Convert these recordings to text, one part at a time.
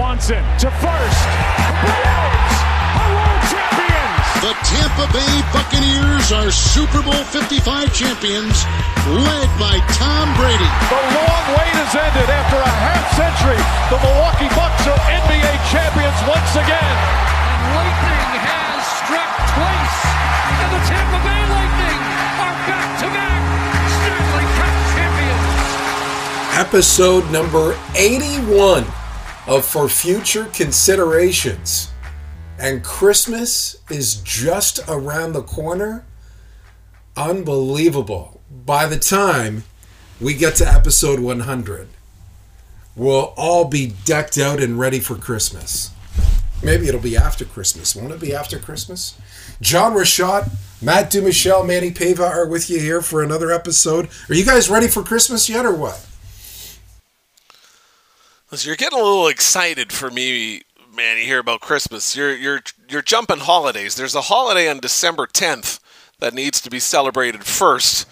Swanson to first. Browns are world champions. The Tampa Bay Buccaneers are Super Bowl 55 champions, led by Tom Brady. The long wait has ended after a half century. The Milwaukee Bucks are NBA champions once again. And lightning has struck twice, and the Tampa Bay Lightning are back-to-back Stanley Cup champions. Episode number 81 of For Future Considerations. And Christmas is just around the corner. Unbelievable. By the time we get to episode 100, we'll all be decked out and ready for Christmas. Maybe it'll be after Christmas. Won't it be after Christmas? John Rashad, Matt Dumichel, Manny Pava are with you here for another episode. Are you guys ready for Christmas yet or what? Listen, you're getting a little excited for me, man. You hear about Christmas. You're you're you're jumping holidays. There's a holiday on December 10th that needs to be celebrated first.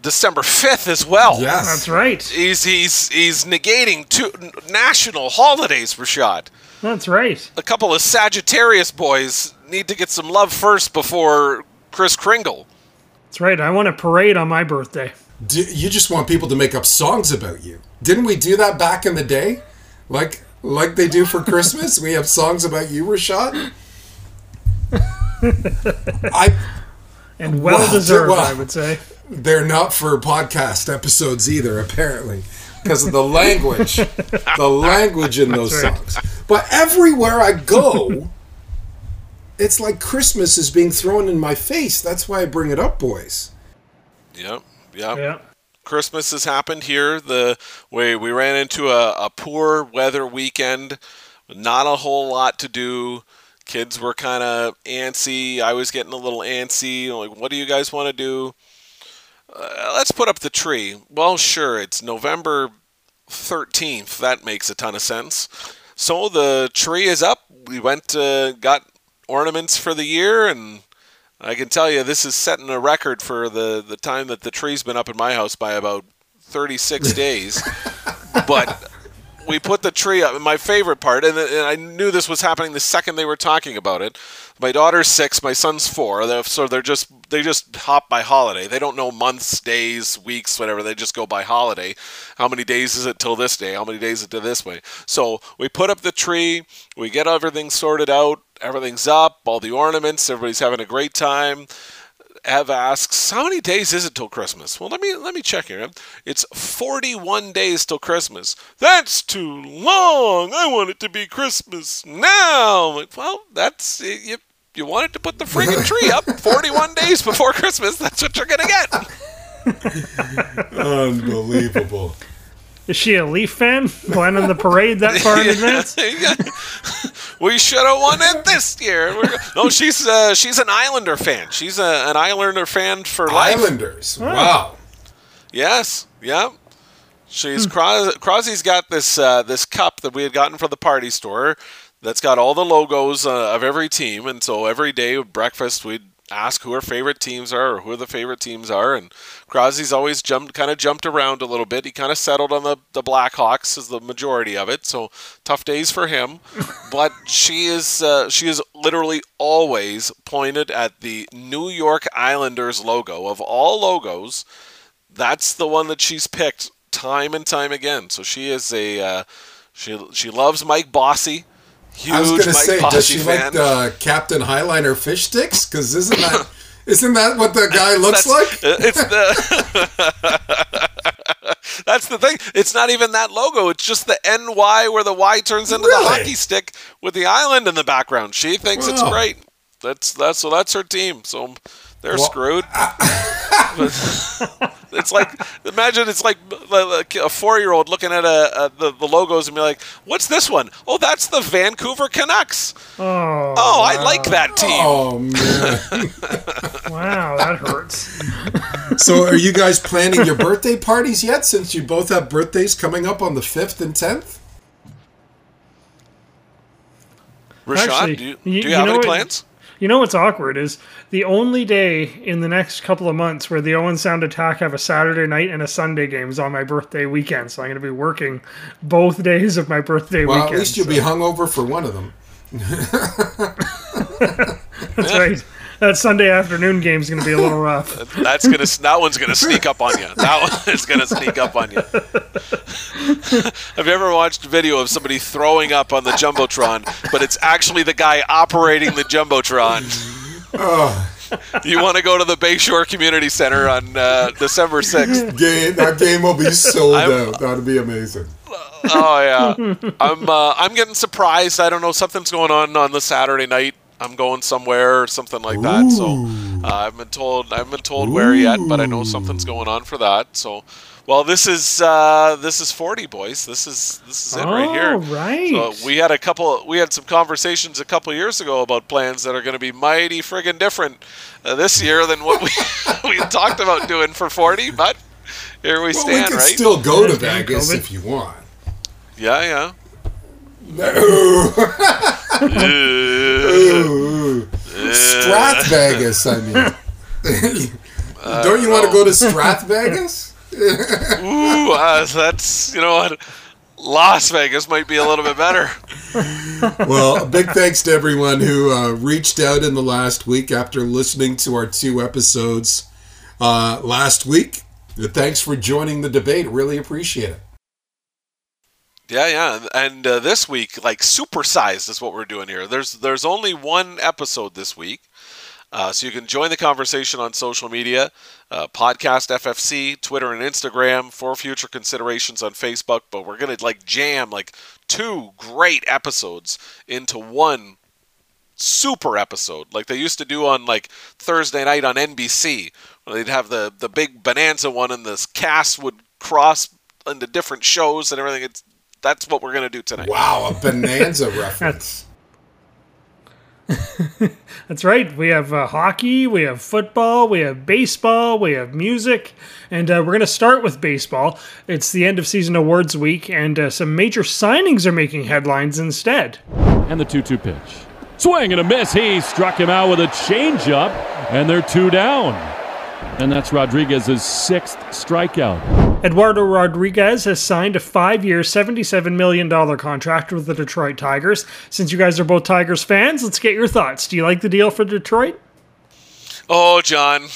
December 5th as well. Yes. That's right. He's he's he's negating two national holidays, Rashad. That's right. A couple of Sagittarius boys need to get some love first before Chris Kringle. That's right. I want a parade on my birthday. Do, you just want people to make up songs about you. Didn't we do that back in the day? Like like they do for Christmas? we have songs about you, Rashad? I And well Well, deserved, well. I would say. they're not for podcast episodes either, apparently. Because of the language. the language in those right. songs. But everywhere I go, it's like Christmas is being thrown in my face. That's why I bring it up, boys. Yep, Yeah. Christmas has happened here. The way we ran into a, a poor weather weekend, not a whole lot to do. Kids were kind of antsy. I was getting a little antsy. Like, what do you guys want to do? Uh, let's put up the tree. Well, sure. It's November 13th. That makes a ton of sense. So the tree is up. We went, uh, got ornaments for the year, and I can tell you this is setting a record for the, the time that the tree's been up in my house by about 36 days. but we put the tree up. And my favorite part, and, and I knew this was happening the second they were talking about it. My daughter's six, my son's four, they're- so they're just they just hop by holiday. They don't know months, days, weeks, whatever. They just go by holiday. How many days is it till this day? How many days is it to this way? So we put up the tree. We get everything sorted out. Everything's up. All the ornaments. Everybody's having a great time. Ev asks, "How many days is it till Christmas?" Well, let me let me check here. It's 41 days till Christmas. That's too long. I want it to be Christmas now. Like, well, that's you. You wanted to put the friggin' tree up 41 days before Christmas. That's what you're gonna get. Unbelievable. Is she a Leaf fan? Planning the parade that far in advance? we should have won it this year. We're, no, she's uh, she's an Islander fan. She's a, an Islander fan for life. Islanders. Wow. Yes. Yep. She's Cros- Crosby's got this uh, this cup that we had gotten from the party store that's got all the logos uh, of every team, and so every day at breakfast we'd ask who our favorite teams are or who the favorite teams are, and Crosby's always jumped kind of jumped around a little bit. He kind of settled on the the Blackhawks as the majority of it, so tough days for him. but she is uh, she is literally always pointed at the New York Islanders logo of all logos that's the one that she's picked time and time again. So she is a uh, she she loves Mike Bossy. Huge I was going to say, does she fan. like the Captain Highliner fish sticks? Because isn't that isn't that what the guy looks like? It's the That's the thing. It's not even that logo. It's just the NY where the Y turns into Really? the hockey stick with the island in the background. She thinks it's great. That's that's so that's her team. So they're Well, screwed. it's like imagine it's like like a four-year-old looking at a, a the, the logos and be like, "What's this one? Oh, that's the Vancouver Canucks. Oh, Oh, I like that team." Oh man! wow, that hurts. so, are you guys planning your birthday parties yet? Since you both have birthdays coming up on the fifth and tenth. Rashad, Actually, do you, you- do you, you have know any what- plans? You know what's awkward is the only day in the next couple of months where the Owen Sound Attack have a Saturday night and a Sunday game is on my birthday weekend. So I'm going to be working both days of my birthday Well, weekend. at least you'll so- be hungover for one of them. That's right. That Sunday afternoon game's going to be a little rough. That's gonna that one's gonna sneak up on you. That one is gonna sneak up on you. Have you ever watched a video of somebody throwing up on the jumbotron, but it's actually the guy operating the jumbotron? You want to go to the Bayshore Community Center on uh, December sixth? Game, that game will be sold I'm- out. That'll be amazing. Oh yeah, I'm uh, I'm getting surprised. I don't know something's going on on the Saturday night. I'm going somewhere or something like that. So uh, I've been told I haven't been told where yet, but I know something's going on for that. So well, this is uh, this is 40 boys. This is this is it right here. Oh, right. So we had a couple. We had some conversations a couple years ago about plans that are going to be mighty friggin' different uh, this year than what we we talked about doing for 40. But here we Well, we stand, can right? still go to Vegas if you want. yeah, yeah. Ooh. Strath Vegas, I mean. Don't you want to go to Strath Vegas? Ooh, uh, that's you know what. Las Vegas might be a little bit better. Well, a big thanks to everyone who uh, reached out in the last week after listening to our two episodes uh, last week. Thanks for joining the debate. Really appreciate it. Yeah, yeah, and uh, this week, like supersized is what we're doing here. There's there's only one episode this week, uh, so you can join the conversation on social media, uh, podcast FFC, Twitter and Instagram for future considerations on Facebook. But we're gonna like jam like two great episodes into one super episode like they used to do on like Thursday night on NBC where they'd have the the big bonanza one and this cast would cross into different shows and everything it's that's what we're going to do tonight. Wow, a bonanza reference. That's right. We have uh, hockey, we have football, we have baseball, we have music, and uh, we're going to start with baseball. It's the end of season awards week, and uh, some major signings are making headlines instead. And the 2 2 pitch. Swing and a miss. He struck him out with a changeup, and they're two down. And that's Rodriguez's sixth strikeout. Eduardo Rodriguez has signed a five year, $77 million contract with the Detroit Tigers. Since you guys are both Tigers fans, let's get your thoughts. Do you like the deal for Detroit? Oh, John,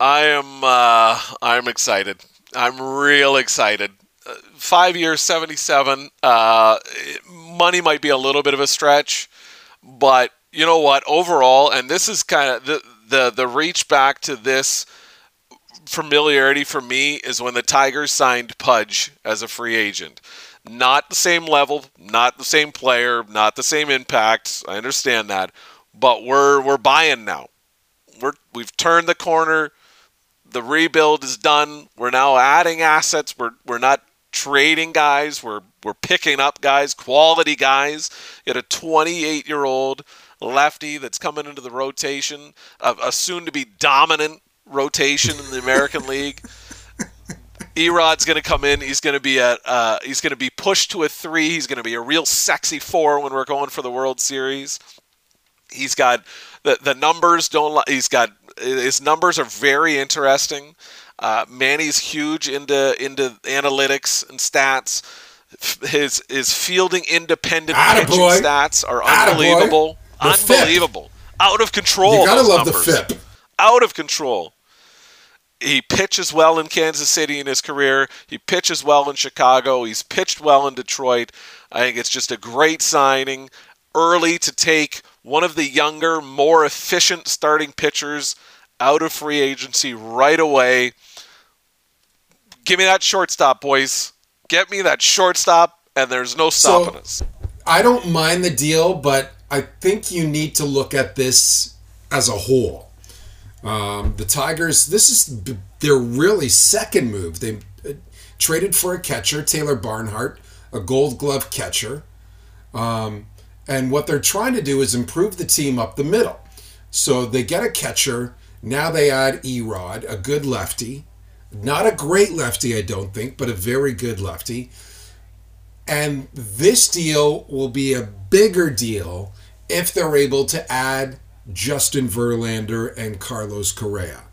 I am uh, I'm excited. I'm real excited. Uh, five years, seventy-seven. Uh, money might be a little bit of a stretch, but you know what? Overall, and this is kind of the the reach back to this familiarity for me is when the Tigers signed Pudge as a free agent. Not the same level, not the same player, not the same impact. I understand that, but we're we're buying now. We're we've turned the corner. The rebuild is done. We're now adding assets. We're we're not trading guys. We're we're picking up guys, quality guys. You had a 28 year old lefty that's coming into the rotation, a, a soon to be dominant rotation in the American League. Erod's going to come in. He's going to be a uh, he's going to be pushed to a three. He's going to be a real sexy four when we're going for the World Series. He's got the the numbers don't. li- He's got his numbers are very interesting. Uh, Manny's huge into into analytics and stats. His his fielding independent pitching stats are Attaboy. Unbelievable. FIP. Out of control. You gotta love numbers the FIP. out of control. He pitches well in Kansas City in his career. He pitches well in Chicago. He's pitched well in Detroit. I think it's just a great signing early to take one of the younger, more efficient starting pitchers out of free agency right away. Give me that shortstop, boys. Get me that shortstop, and there's no stopping us. I don't mind the deal, but I think you need to look at this as a whole. Um, the Tigers, this is their really second move. They uh, traded for a catcher, Taylor Barnhart, a gold glove catcher. Um, and what they're trying to do is improve the team up the middle. So they get a catcher. Now they add Erod, a good lefty. Not a great lefty, I don't think, but a very good lefty. And this deal will be a bigger deal if they're able to add Justin Verlander, and Carlos Correa.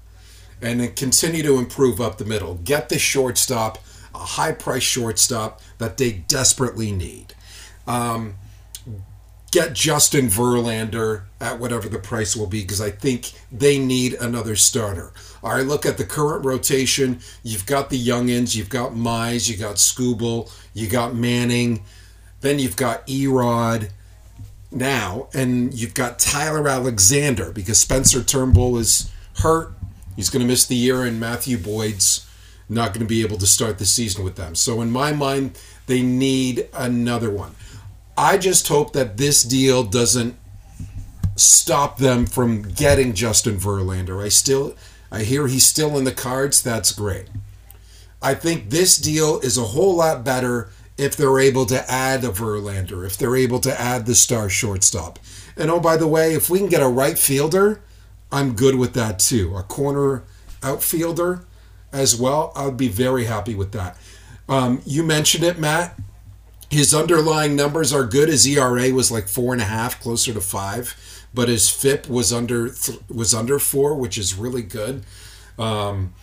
And then continue to improve up the middle. Get the shortstop, a high price shortstop that they desperately need. Um, get Justin Verlander at whatever the price will be because I think they need another starter. Right, look at the current rotation. You've got the youngins, you've got Mize, you got Skubal, you got Manning, then you've got Erod now, and you've got Tyler Alexander because Spencer Turnbull is hurt. He's going to miss the year, and Matthew Boyd's not going to be able to start the season with them. So, in my mind, they need another one. I just hope that this deal doesn't stop them from getting Justin Verlander. I still, I hear he's still in the cards. That's great. I think this deal is a whole lot better if they're able to add a Verlander, if they're able to add the star shortstop. And oh, by the way, if we can get a right fielder, I'm good with that too. A corner outfielder as well, I'd be very happy with that. Um, you mentioned it, Matt. His underlying numbers are good. His ERA was like four and a half, closer to five, but his FIP was under th- was under four, which is really good. Um,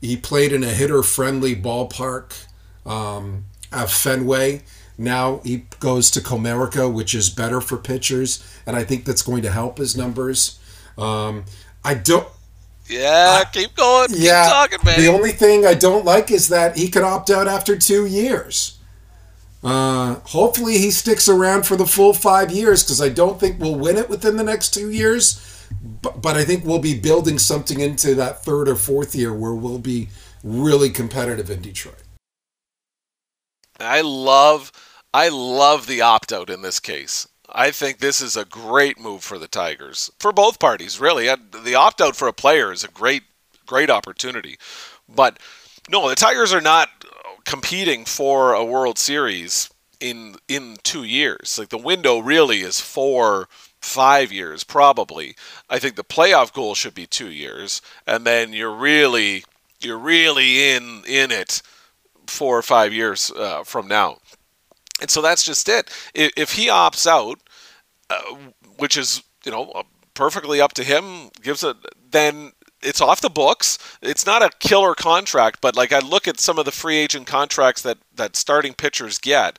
he played in a hitter-friendly ballpark um, at Fenway. Now he goes to Comerica, which is better for pitchers, and I think that's going to help his numbers. Um, I don't. Yeah, keep going. Yeah, keep talking, man. the only thing I don't like is that he could opt out after two years. Uh, hopefully, he sticks around for the full five years because I don't think we'll win it within the next two years. But, but I think we'll be building something into that third or fourth year where we'll be really competitive in Detroit. I love I love the opt out in this case. I think this is a great move for the Tigers. For both parties, really. The opt out for a player is a great great opportunity. But no, the Tigers are not competing for a World Series in in 2 years. Like the window really is for 5 years probably. I think the playoff goal should be 2 years and then you're really you're really in in it four or five years uh, from now. And so that's just it. If he opts out, uh, which is you know perfectly up to him, gives it then it's off the books. It's not a killer contract, but like I look at some of the free agent contracts that that starting pitchers get,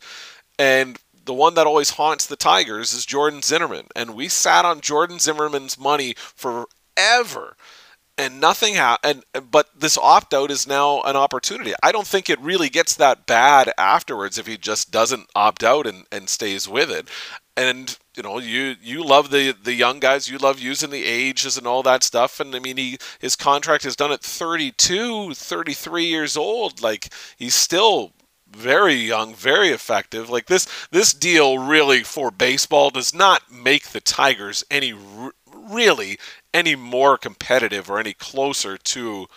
and the one that always haunts the Tigers is Jordan Zimmermann, and we sat on Jordan Zimmermann's money forever and nothing happened. But this opt out is now an opportunity. I don't think it really gets that bad afterwards if he just doesn't opt out and, and stays with it. And you know, you you love the the young guys. You love using the ages and all that stuff. And I mean, he his contract is done at 32, 33 years old. Like he's still very young, very effective. Like this this deal really for baseball does not make the Tigers any really any more competitive or any closer to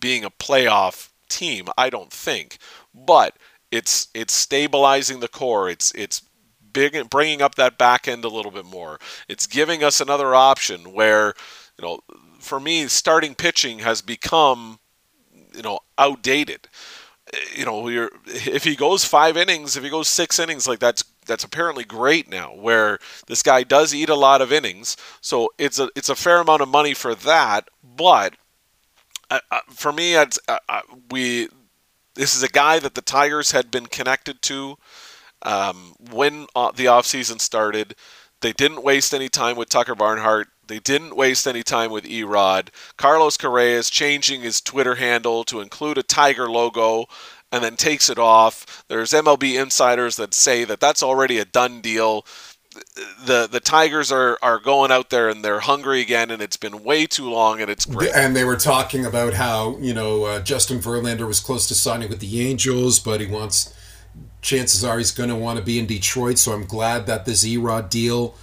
being a playoff team. I don't think, but it's it's stabilizing the core. It's it's big bringing up that back end a little bit more. It's giving us another option where you know for me starting pitching has become you know outdated you know, if he goes five innings, if he goes six innings, like that's that's apparently great now. Where this guy does eat a lot of innings, so it's a it's a fair amount of money for that. But uh, uh for me, uh, uh, we this is a guy that the Tigers had been connected to um, when uh, the offseason started. They didn't waste any time with Tucker Barnhart. They didn't waste any time with Erod. Carlos Correa is changing his Twitter handle to include a tiger logo and then takes it off. There's MLB insiders that say that that's already a done deal. The the Tigers are, are going out there and they're hungry again, and it's been way too long, and it's great. And they were talking about how you know uh, Justin Verlander was close to signing with the Angels, but he wants. Chances are he's going to want to be in Detroit, so I'm glad that this Erod deal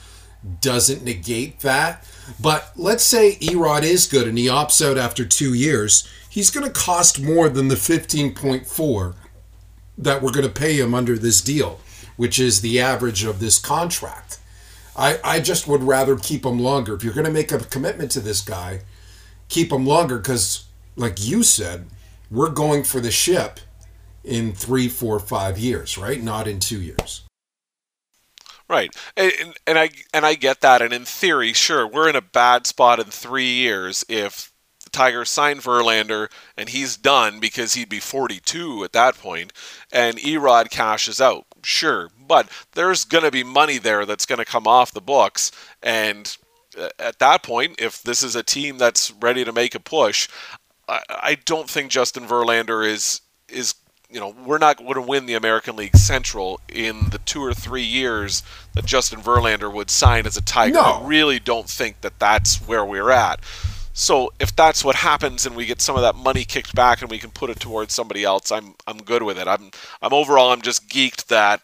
doesn't negate that. But let's say Erod is good and he opts out after two years. He's going to cost more than the 15.4 that we're going to pay him under this deal, which is the average of this contract. I, I just would rather keep him longer. If you're going to make a commitment to this guy, keep him longer because, like you said, we're going for the ship in three, four, five years, right? Not in two years. Right, and, and I and I get that, and in theory, sure, we're in a bad spot in three years if the Tigers sign Verlander and he's done because he'd be 42 at that point, and Erod cashes out. Sure, but there's going to be money there that's going to come off the books, and uh, at that point, if this is a team that's ready to make a push, I, I don't think Justin Verlander is is you know, we're not going to win the American League Central in the two or three years that Justin Verlander would sign as a Tiger. No. I really don't think that that's where we're at. So if that's what happens and we get some of that money kicked back and we can put it towards somebody else, I'm I'm good with it. I'm I'm overall I'm just geeked that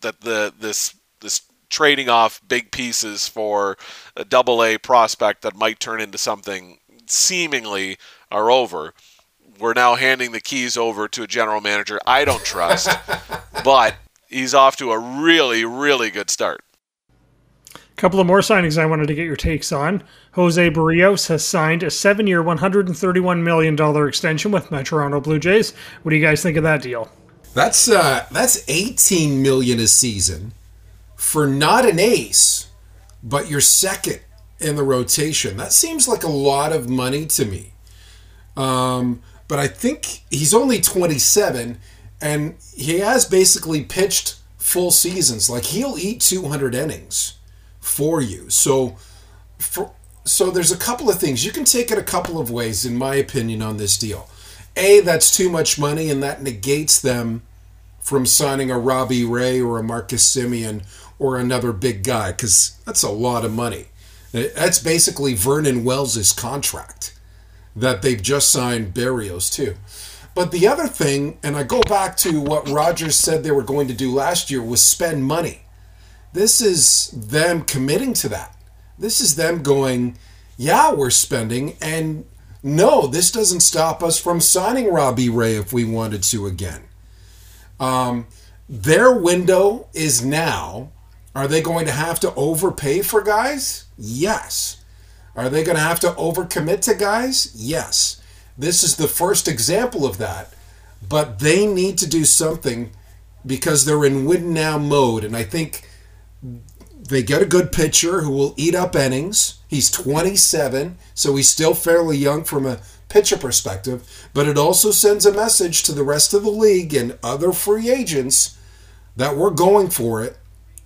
that the this this trading off big pieces for a double A prospect that might turn into something seemingly are over we're now handing the keys over to a general manager I don't trust, but he's off to a really, really good start. A couple of more signings I wanted to get your takes on. Jose Berrios has signed a seven year, $131 million extension with my Toronto Blue Jays. What do you guys think of that deal? That's uh that's 18 million a season for not an ace, but your second in the rotation. That seems like a lot of money to me. Um, but I think he's only 27 and he has basically pitched full seasons. Like he'll eat 200 innings for you. So for, so there's a couple of things. You can take it a couple of ways in my opinion on this deal. A that's too much money and that negates them from signing a Robbie Ray or a Marcus Semien or another big guy cuz that's a lot of money. That's basically Vernon Wells' contract that they've just signed Berrios too. But the other thing, and I go back to what Rogers said they were going to do last year, was spend money. This is them committing to that. This is them going, yeah, we're spending, and no, this doesn't stop us from signing Robbie Ray if we wanted to again. Um, their window is now. Are they going to have to overpay for guys? Yes. Are they going to have to overcommit to guys? Yes. This is the first example of that. But they need to do something because they're in win now mode. And I think they get a good pitcher who will eat up innings. He's 27, so he's still fairly young from a pitcher perspective. But it also sends a message to the rest of the league and other free agents that we're going for it.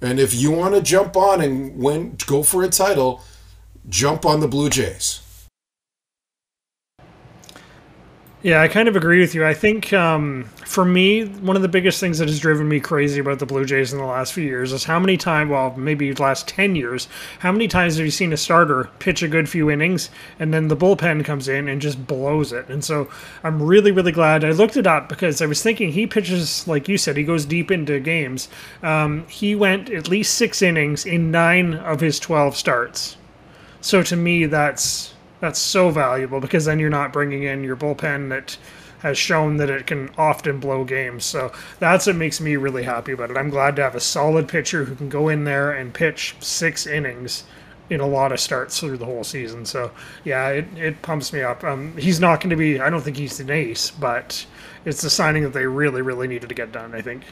And if you want to jump on and win, go for a title, jump on the Blue Jays. Yeah, I kind of agree with you. I think um, for me, one of the biggest things that has driven me crazy about the Blue Jays in the last few years is how many times, well, maybe the last 10 years, how many times have you seen a starter pitch a good few innings and then the bullpen comes in and just blows it? And so I'm really, really glad I looked it up because I was thinking he pitches, like you said, he goes deep into games. Um, he went at least six innings in nine of his 12 starts. So to me, that's that's so valuable because then you're not bringing in your bullpen that has shown that it can often blow games. So that's what makes me really happy about it. I'm glad to have a solid pitcher who can go in there and pitch six innings in a lot of starts through the whole season. So yeah, it, it pumps me up. Um, he's not going to be. I don't think he's an ace, but it's the signing that they really, really needed to get done. I think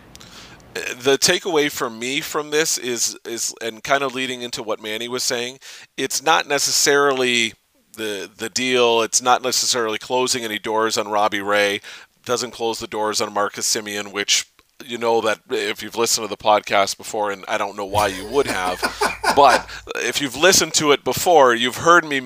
the takeaway for me from this is is and kind of leading into what Manny was saying, it's not necessarily the the deal. It's not necessarily closing any doors on Robbie Ray. Doesn't close the doors on Marcus Semien, which you know that if you've listened to the podcast before, and I don't know why you would have, but if you've listened to it before, you've heard me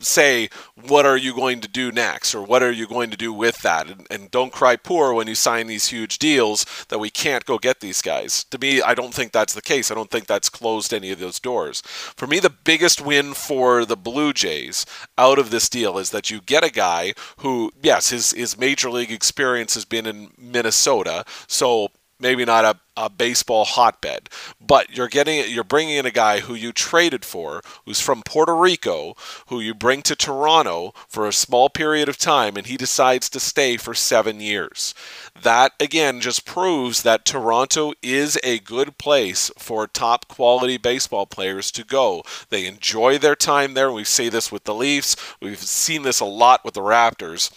say, "What are you going to do next?" or "What are you going to do with that?" And, and, don't cry poor when you sign these huge deals that we can't go get these guys. To me, I don't think that's the case. I don't think that's closed any of those doors. For me, the biggest win for the Blue Jays out of this deal is that you get a guy who, yes, his his major league experience has been in Minnesota, so maybe not a, a baseball hotbed, but you're getting you're bringing in a guy who you traded for, who's from Puerto Rico, who you bring to Toronto for a small period of time, and he decides to stay for seven years. That again just proves that Toronto is a good place for top quality baseball players to go. They enjoy their time there. We see this with the Leafs. We've seen this a lot with the Raptors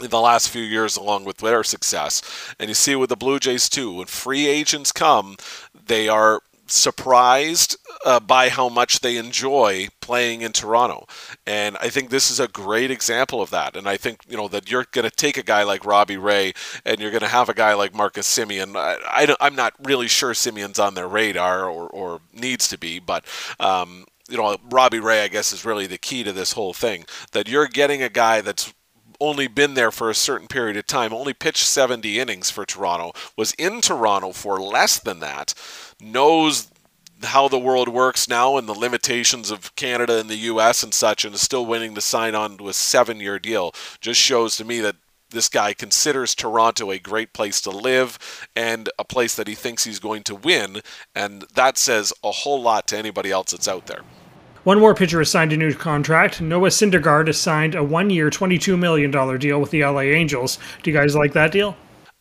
in the last few years along with their success. And you see with the Blue Jays too, when free agents come, they are surprised uh, by how much they enjoy playing in Toronto. And I think this is a great example of that. And I think, you know, that you're going to take a guy like Robbie Ray and you're going to have a guy like Marcus Semien. I, am not really sure Semien's on their radar or, or needs to be, but. Um, you know, Robbie Ray, I guess, is really the key to this whole thing. That you're getting a guy that's only been there for a certain period of time, only pitched 70 innings for Toronto, was in Toronto for less than that, knows how the world works now and the limitations of Canada and the US and such, and is still winning to sign on to a seven year deal, just shows to me that this guy considers Toronto a great place to live and a place that he thinks he's going to win. And that says a whole lot to anybody else that's out there. One more pitcher has signed a new contract. Noah Syndergaard has signed a one-year, $22 million deal with the LA Angels. Do you guys like that deal?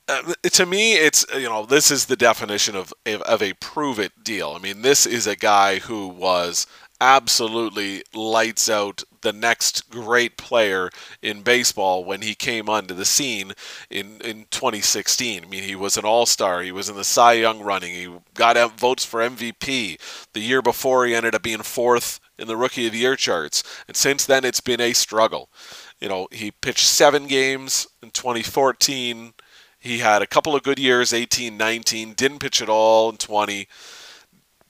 Uh, to me, it's you know this is the definition of of a prove it deal. I mean, this is a guy who was absolutely lights out the next great player in baseball when he came onto the scene in, in 2016. I mean, he was an all star. He was in the Cy Young running. He got votes for MVP. The year before, he ended up being fourth in the Rookie of the Year charts. And since then, it's been a struggle. You know, he pitched seven games in 2014. He had a couple of good years, 18, 19, didn't pitch at all in 20,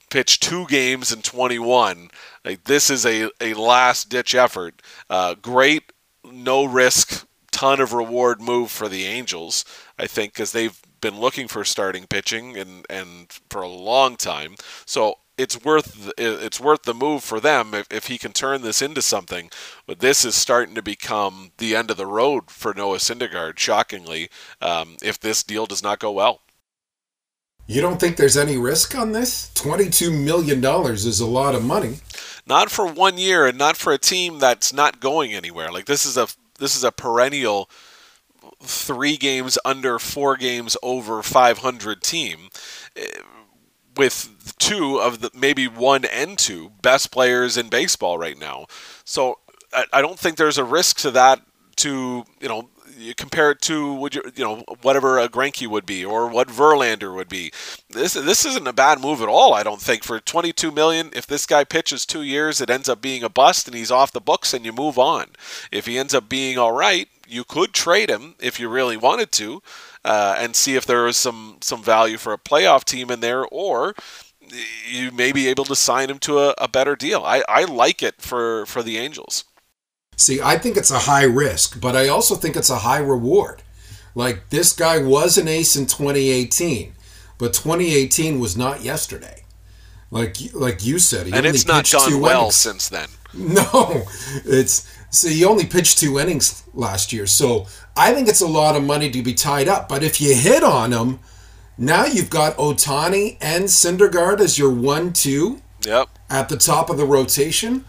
pitched two games in 21. Like, this is a, a last ditch effort. Uh, great, no risk, ton of reward move for the Angels, I think, because they've been looking for starting pitching and, and for a long time. So it's worth it's worth the move for them if, if he can turn this into something. But this is starting to become the end of the road for Noah Syndergaard. Shockingly, um, if this deal does not go well. You don't think there's any risk on this? Twenty-two million dollars is a lot of money. Not for one year, and not for a team that's not going anywhere. Like this is a this is a perennial three games under, four games over 500 team with two of the maybe one and two best players in baseball right now. So I, I don't think there's a risk to that. To you know, you compare it to would you you know whatever a Greinke would be or what Verlander would be. This this isn't a bad move at all. I don't think for 22 million. If this guy pitches two years, it ends up being a bust and he's off the books and you move on. If he ends up being all right, you could trade him if you really wanted to uh, and see if there is some some value for a playoff team in there, or you may be able to sign him to a, a better deal. I, I like it for for the Angels. See, I think it's a high risk, but I also think it's a high reward. Like this guy was an ace in 2018, but 2018 was not yesterday. Like like you said, he and it's not done well innings. since then. No, it's see, he only pitched two innings last year, so I think it's a lot of money to be tied up. But if you hit on them, now you've got Ohtani and Syndergaard as your one-two. Yep. At the top of the rotation,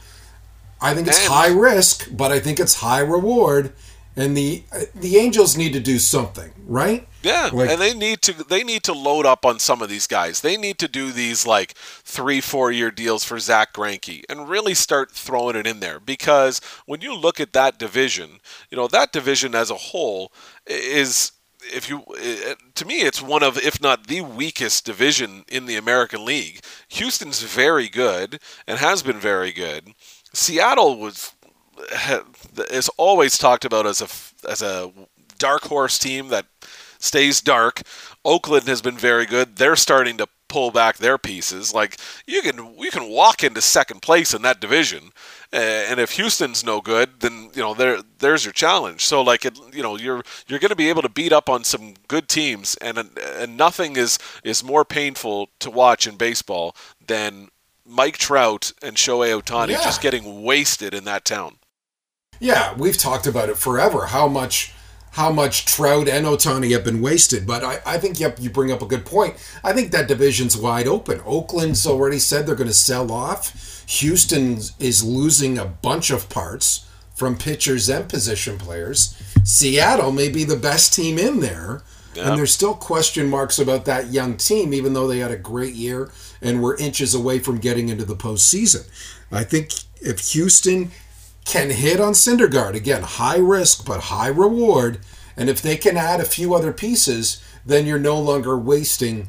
I think it's and, high risk, but I think it's high reward. And the the Angels need to do something, right? Yeah, like, and they need to they need to load up on some of these guys. They need to do these like three four year deals for Zack Greinke and really start throwing it in there because when you look at that division, you know that division as a whole is if you to me it's one of if not the weakest division in the American League. Houston's very good and has been very good. Seattle was is always talked about as a as a dark horse team that stays dark. Oakland has been very good. They're starting to pull back their pieces. Like you can you can walk into second place in that division, and if Houston's no good, then you know there there's your challenge. So like it, you know you're you're going to be able to beat up on some good teams, and and nothing is is more painful to watch in baseball than Mike Trout and Shohei Ohtani yeah. just getting wasted in that town. Yeah, we've talked about it forever. How much how much Trout and Ohtani have been wasted. But I, I think yep, you bring up a good point. I think that division's wide open. Oakland's already said they're going to sell off. Houston is losing a bunch of parts from pitchers and position players. Seattle may be the best team in there. Yep. And there's still question marks about that young team, even though they had a great year and were inches away from getting into the postseason. I think if Houston can hit on Syndergaard. Again, high risk but high reward. And if they can add a few other pieces, then you're no longer wasting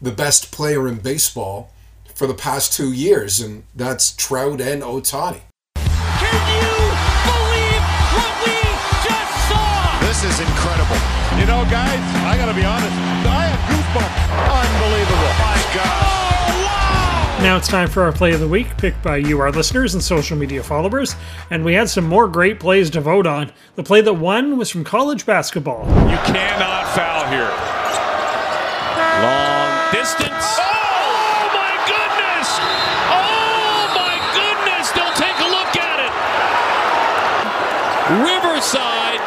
the best player in baseball for the past two years, and that's Trout and Ohtani. Can you believe what we just saw? This is incredible. You know, guys, I got to be honest. I have goosebumps. Unbelievable. My God. Now it's time for our play of the week, picked by you, our listeners and social media followers. And we had some more great plays to vote on. The play that won was from college basketball. You cannot foul here. Long distance. Oh my goodness! Oh my goodness! They'll take a look at it. Riverside,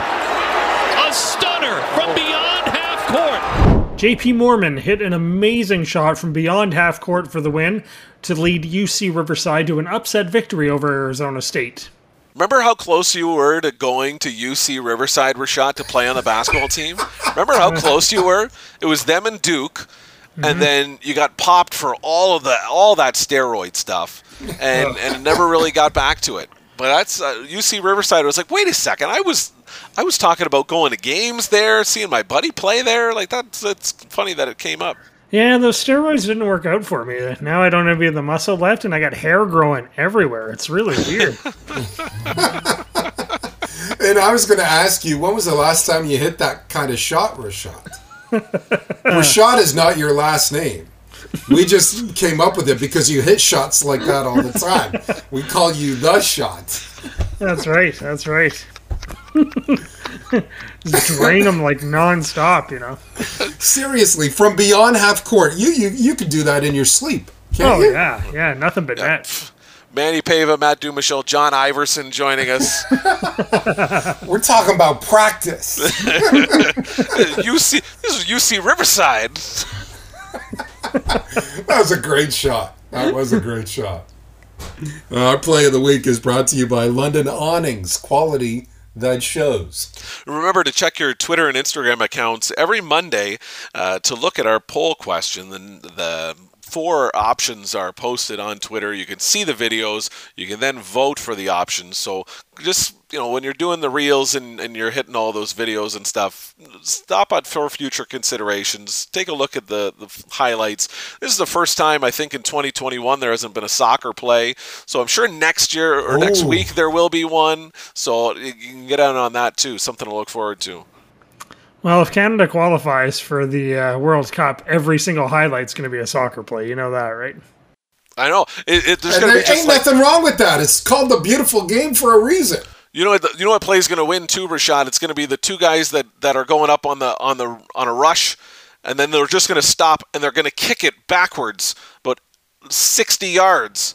a stunner from beyond half court. JP Moorman hit an amazing shot from beyond half court for the win to lead UC Riverside to an upset victory over Arizona State. Remember how close you were to going to UC Riverside, Rashad, to play on the basketball team? Remember how close you were? It was them and Duke, and then you got popped for all of the all that steroid stuff, and and never really got back to it. But that's uh, UC Riverside. was like, wait a second, I was I was talking about going to games there, seeing my buddy play there. Like that's it's funny that it came up. Yeah, those steroids didn't work out for me. Now I don't have any of the muscle left, and I got hair growing everywhere. It's really weird. And I was going to ask you, when was the last time you hit that kind of shot, Rashad? Rashad is not your last name. We just came up with it because you hit shots like that all the time. We call you the shot. that's right. That's right. Just drain them like nonstop, you know. Seriously, from beyond half court, you you you could do that in your sleep. Can't Oh you? yeah, yeah, nothing but that. Manny Pava, Matt Dumichel, John Iverson joining us. We're talking about practice. UC, this is UC Riverside. That was a great shot. That was a great shot. Our play of the week is brought to you by London Awnings, quality that shows. Remember to check your Twitter and Instagram accounts every Monday uh, to look at our poll question. The, the four options are posted on Twitter. You can see the videos. You can then vote for the options. So just you know when you're doing the reels and, and you're hitting all those videos and stuff, stop at for future considerations. Take a look at the, the highlights. This is the first time I think in 2021 there hasn't been a soccer play. So I'm sure next year or next oh. week there will be one. So you can get out on that too. Something to look forward to. Well, if Canada qualifies for the uh, World Cup, every single highlight's going to be a soccer play. You know that, right? I know. It, it, there's And going to there be just ain't like, nothing wrong with that. It's called the beautiful game for a reason. you know what the, you know what play is going to win too, Rashad. It's going to be the two guys that, that are going up on the on the on a rush, and then they're just going to stop and they're going to kick it backwards, but 60 yards,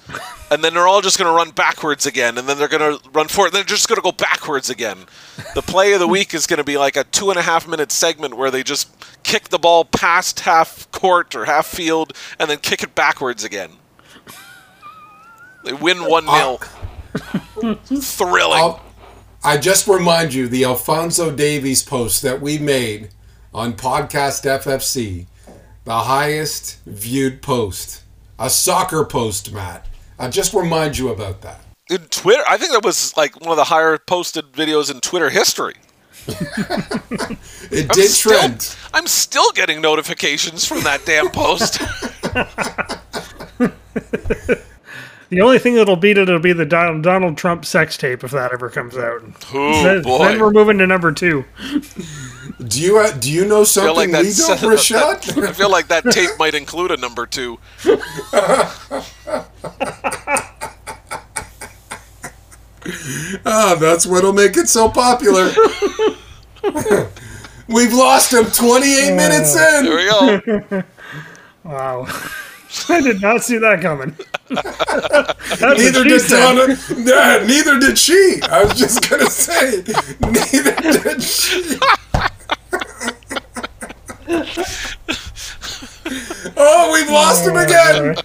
and then they're all just going to run backwards again, and then they're going to run forward. They're just going to go backwards again. The play of the week is going to be like a two and a half minute segment where they just kick the ball past half court or half field and then kick it backwards again. They win one uh, 0 Thrilling. I'll, I just remind you the Alphonso Davies post that we made on Podcast FFC, the highest viewed post, a soccer post, Matt. I just remind you about that. in Twitter, I think that was like one of the higher posted videos in Twitter history. It I'm did still, trend. I'm still getting notifications from that damn post. The only thing that'll beat it will be the Donald, Donald Trump sex tape if that ever comes out. oh then, boy! then we're moving to number two. Do you uh, do you know I feel something like legal, that's, Rashad? I feel like that tape might include a number two. Ah, that's what'll make it so popular. We've lost him 28 minutes There in. we go. Wow. I did not see that coming. Neither did. Donna. Yeah, neither did she. I was just gonna say, neither did she. oh, we've lost him oh, again.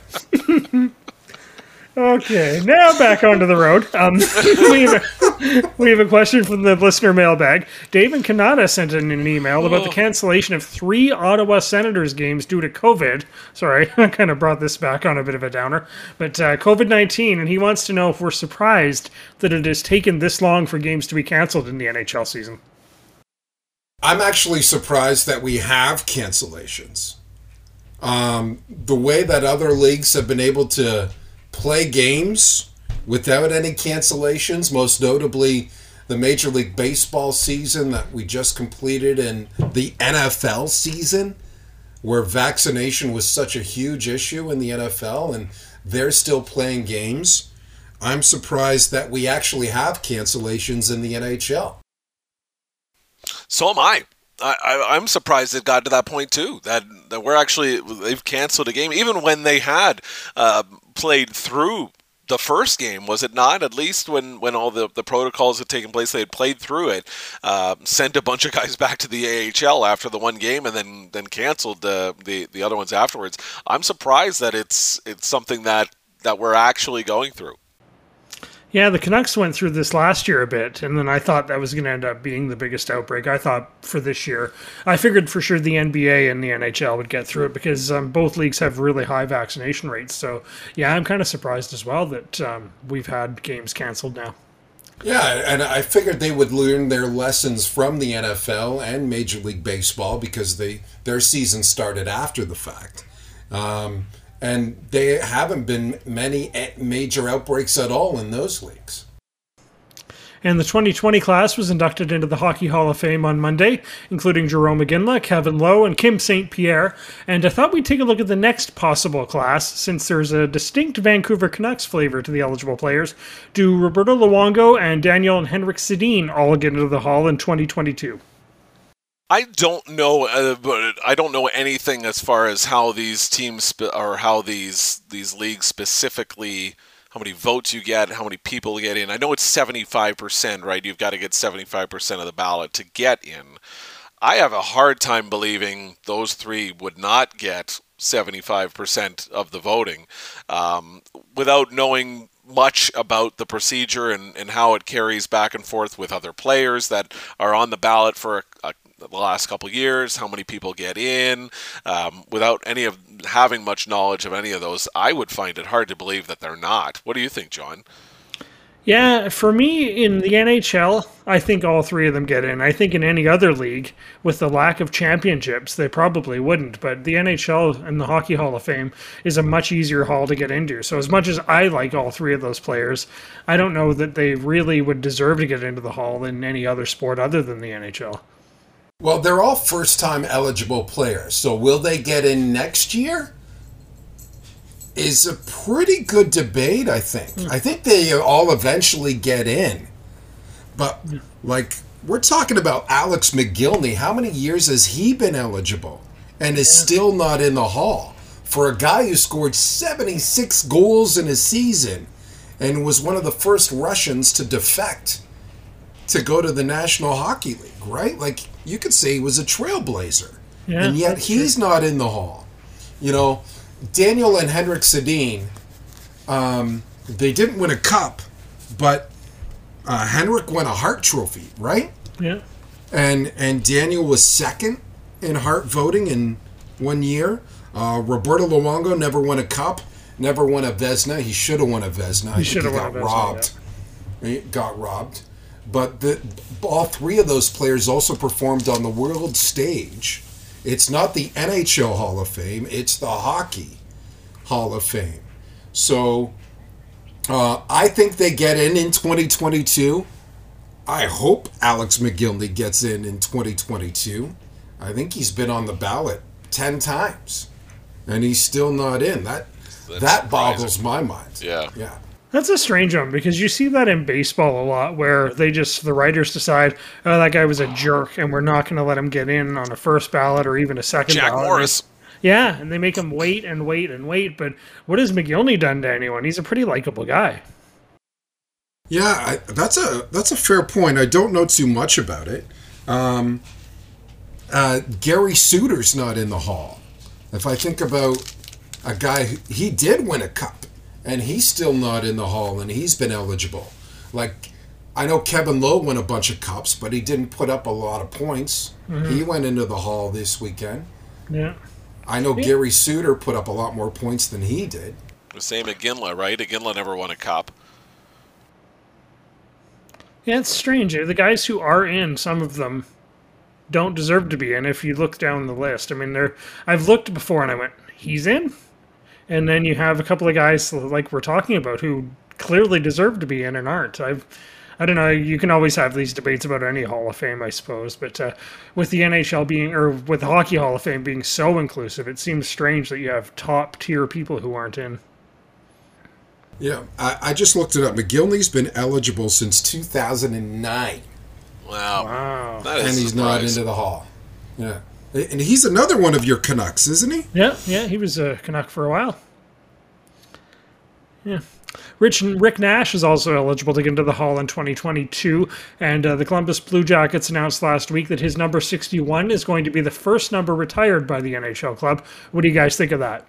Okay, now back onto the road. Um, we, have a, we have a question from the listener mailbag. David Kanata sent in an email about the cancellation of three Ottawa Senators games due to COVID. Sorry, I kind of brought this back on a bit of a downer. But uh, COVID 19, and he wants to know if we're surprised that it has taken this long for games to be canceled in the NHL season. I'm actually surprised that we have cancellations. Um, the way that other leagues have been able to play games without any cancellations, most notably the Major League Baseball season that we just completed and the NFL season, where vaccination was such a huge issue in the NFL and they're still playing games. I'm surprised that we actually have cancellations in the NHL. So am I. I, am surprised it got to that point too. That that we're actually they've canceled a game, even when they had uh, played through the first game, was it not? At least when, when all the, the protocols had taken place, they had played through it, uh, sent a bunch of guys back to the AHL after the one game, and then then canceled the, the the other ones afterwards. I'm surprised that it's it's something that that we're actually going through. Yeah, the Canucks went through this last year a bit, and then I thought that was going to end up being the biggest outbreak. I thought for this year, I figured for sure the NBA and the NHL would get through it because um, both leagues have really high vaccination rates. So, yeah, I'm kind of surprised as well that um, we've had games canceled now. Yeah, and I figured they would learn their lessons from the NFL and Major League Baseball because they their season started after the fact. Um, and there haven't been many eh, major outbreaks at all in those leagues. And the 2020 class was inducted into the Hockey Hall of Fame on Monday, including Jarome Iginla, Kevin Lowe, and Kim St. Pierre. And I thought we'd take a look at the next possible class, since there's a distinct Vancouver Canucks flavor to the eligible players. Do Roberto Luongo and Daniel and Henrik Sedin all get into the Hall in 2022? I don't know, uh, but I don't know anything as far as how these teams spe- or how these these leagues specifically, how many votes you get, how many people get in. I know it's seventy five percent, right? You've got to get seventy five percent of the ballot to get in. I have a hard time believing those three would not get seventy five percent of the voting um, without knowing much about the procedure and, and how it carries back and forth with other players that are on the ballot for a, a the last couple years, how many people get in. Um, without any of having much knowledge of any of those, I would find it hard to believe that they're not. What do you think, John? Yeah, for me in the NHL, I think all three of them get in. I think in any other league, with the lack of championships, they probably wouldn't. But the NHL and the Hockey Hall of Fame is a much easier hall to get into. So, as much as I like all three of those players, I don't know that they really would deserve to get into the hall in any other sport other than the NHL. Well, they're all first time eligible players. So will they get in next year? Is a pretty good debate, I think. Mm. I think they all eventually get in. But, like, we're talking about Alex Mogilny. How many years has he been eligible and is still not in the Hall? For a guy who scored 76 goals in a season and was one of the first Russians to defect to go to the National Hockey League, right? Like you could say he was a trailblazer, yeah, and yet he's true. not in the Hall. You know, Daniel and Henrik Sedin, um, they didn't win a cup, but uh, Henrik won a Hart Trophy, right? Yeah. And and Daniel was second in Hart voting in one year. Uh, Roberto Luongo never won a cup, never won a Vezina. He should have won a Vezina. He should have got robbed. He got robbed. But the, all three of those players also performed on the world stage. It's not the NHL Hall of Fame, it's the Hockey Hall of Fame. So uh, I think they get in in 2022. I hope Alex Mogilny gets in in 2022. I think he's been on the ballot 10 times and he's still not in. That That's that boggles my mind. Yeah. Yeah. That's a strange one because you see that in baseball a lot where they just, the writers decide, oh, that guy was a jerk and we're not going to let him get in on a first ballot or even a second Jack ballot. Morris. Yeah, and they make him wait and wait and wait. But what has Mogilny done to anyone? He's a pretty likable guy. Yeah, I, that's a that's a fair point. I don't know too much about it. Um, uh, Gary Suter's not in the hall. If I think about a guy, he did win a cup and he's still not in the hall and he's been eligible. Like I know Kevin Lowe won a bunch of cups, but he didn't put up a lot of points. Mm-hmm. He went into the hall this weekend. Yeah. I know yeah. Gary Suter put up a lot more points than he did. The same Iginla, right? Iginla never won a cup. Yeah, it's strange. The guys who are in, some of them don't deserve to be in if you look down the list. I mean, there I've looked before and I went, he's in, and then you have a couple of guys like we're talking about who clearly deserve to be in and aren't. I've I don't know. You can always have these debates about any Hall of Fame, I suppose, but uh, with the NHL being, or with the Hockey Hall of Fame being so inclusive, it seems strange that you have top tier people who aren't in. Yeah, I, I just looked it up. Mogilny's been eligible since 2009, Wow. Wow. That is and a he's not into the Hall. Yeah, and he's another one of your Canucks, isn't he? Yeah, yeah, he was a Canuck for a while. Yeah. Rich Rick Nash is also eligible to get into the Hall in 2022, and uh, the Columbus Blue Jackets announced last week that his number 61 is going to be the first number retired by the NHL club. What do you guys think of that?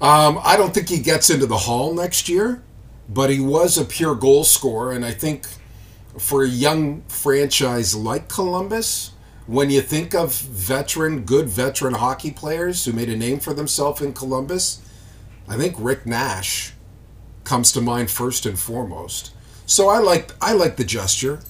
Um, I don't think he gets into the Hall next year, but he was a pure goal scorer, and I think for a young franchise like Columbus, when you think of veteran, good veteran hockey players who made a name for themselves in Columbus, I think Rick Nash comes to mind first and foremost. So I like I like the gesture.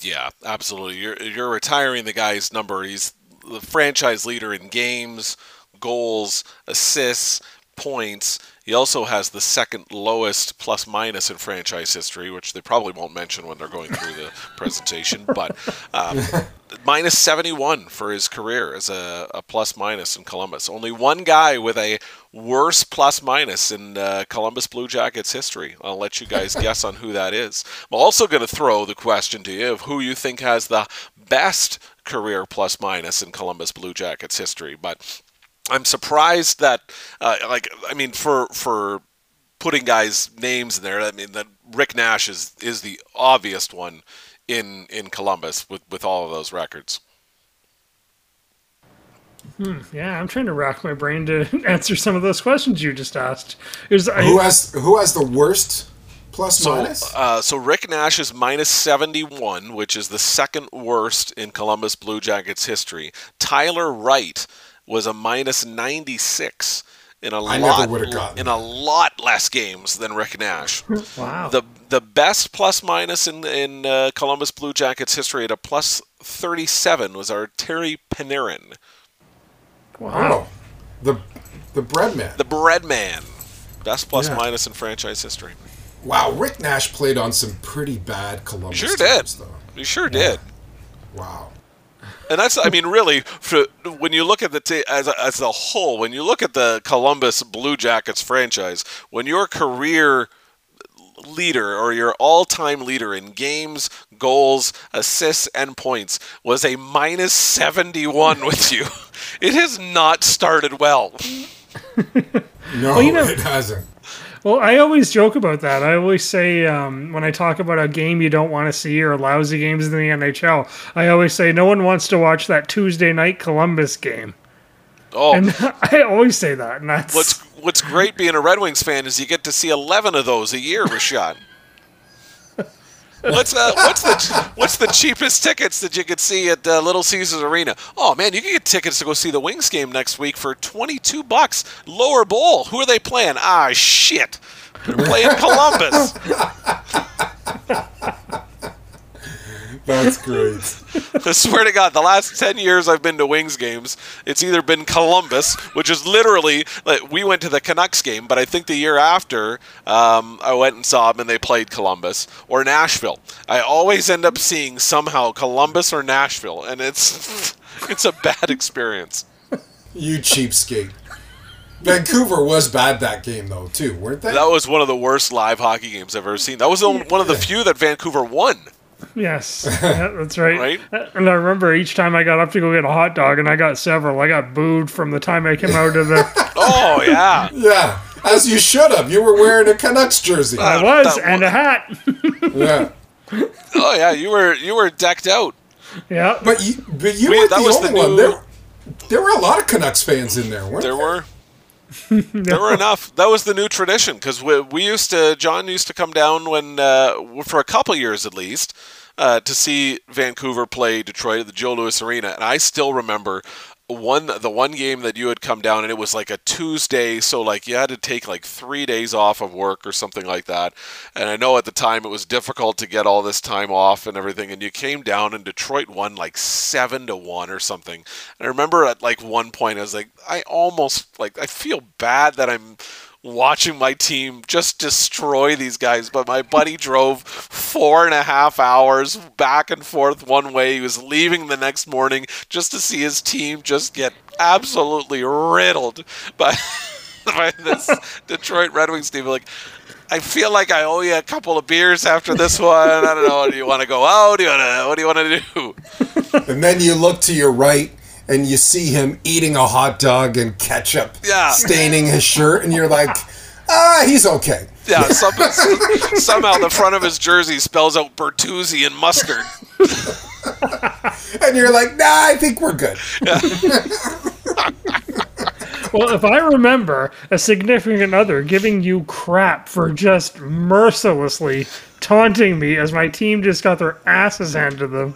Yeah, absolutely. You're you're retiring the guy's number. He's the franchise leader in games, goals, assists, points. He also has the second lowest plus minus in franchise history, which they probably won't mention when they're going through the presentation. But um, minus 71 for his career as a, a plus minus in Columbus. Only one guy with a worse plus minus in uh, Columbus Blue Jackets history. I'll let you guys guess on who that is. I'm also going to throw the question to you of who you think has the best career plus minus in Columbus Blue Jackets history. But I'm surprised that, uh, like, I mean, for for putting guys' names in there, I mean, that Rick Nash is is the obvious one in in Columbus with with all of those records. Yeah, I'm trying to rack my brain to answer some of those questions you just asked. It was, I, Who has who has the worst plus So, minus? uh, so Rick Nash is minus 71, which is the second worst in Columbus Blue Jackets history. Tyler Wright was a minus 96 in a I lot in a lot less games than Rick Nash. wow. the the best plus minus in in uh, Columbus Blue Jackets history at a plus 37 was Artemi Panarin, wow. oh, the the bread man. the bread man. Best plus Yeah. minus in franchise history. Wow, Rick Nash played on some pretty bad Columbus Sure did. teams, though. He sure did. Wow. And that's, I mean, really, for, when you look at the t- as a, as a whole, when you look at the Columbus Blue Jackets franchise, when your career leader or your all-time leader in games, goals, assists, and points was a minus seventy-one with you, it has not started well. No, you know- it hasn't. Well, I always joke about that. I always say um, when I talk about a game you don't want to see or lousy games in the NHL, I always say no one wants to watch that Tuesday night Columbus game. Oh, And I always say that, and that's what's what's great being a Red Wings fan is you get to see eleven of those a year, Rashad. What's uh, what's the what's the cheapest tickets that you could see at uh, Little Caesars Arena? Oh man, you can get tickets to go see the Wings game next week for twenty two bucks. Lower bowl. Who are they playing? Ah shit, they're playing Columbus. That's great. I swear to God, the last 10 years I've been to Wings games, it's either been Columbus, which is literally, like, we went to the Canucks game, but I think the year after, um, I went and saw them and they played Columbus, or Nashville. I always end up seeing somehow Columbus or Nashville, and it's it's a bad experience. you cheapskate. Vancouver was bad that game though too, weren't they? That was one of the worst live hockey games I've ever seen. That was the one of the few that Vancouver won. Yes, yeah, that's right. Right? And I remember each time I got up to go get a hot dog, and I got several. I got booed from the time I came out of the. Oh, yeah. yeah, as you should have. You were wearing a Canucks jersey. I was, that and a hat. yeah, Oh, yeah. You were you were decked out. yeah, but you, but you Wait, weren't that the was only the one. There, there were a lot of Canucks fans in there, weren't There there? were. there were enough. That was the new tradition because we, we used to. John used to come down when uh, for a couple years at least uh, to see Vancouver play Detroit at the Joe Louis Arena, and I still remember one the one game that you had come down and it was like a Tuesday, so like you had to take like three days off of work or something like that. And I know at the time it was difficult to get all this time off and everything. And you came down and Detroit won like seven to one or something. And I remember at like one point I was like, I almost like I feel bad that I'm watching my team just destroy these guys. But my buddy drove four and a half hours back and forth one way. He was leaving the next morning just to see his team just get absolutely riddled by, by this Detroit Red Wings team. Like, I feel like I owe you a couple of beers after this one. I don't know. Do you want to go out? Do you want to? What do you want to do? And then you look to your right and you see him eating a hot dog and ketchup Yeah. staining his shirt, and you're like, ah, he's okay. Yeah, some, somehow the front of his jersey spells out Bertuzzi and mustard. And you're like, nah, I think we're good. Well, if I remember a significant other giving you crap for just mercilessly taunting me as my team just got their asses handed to them.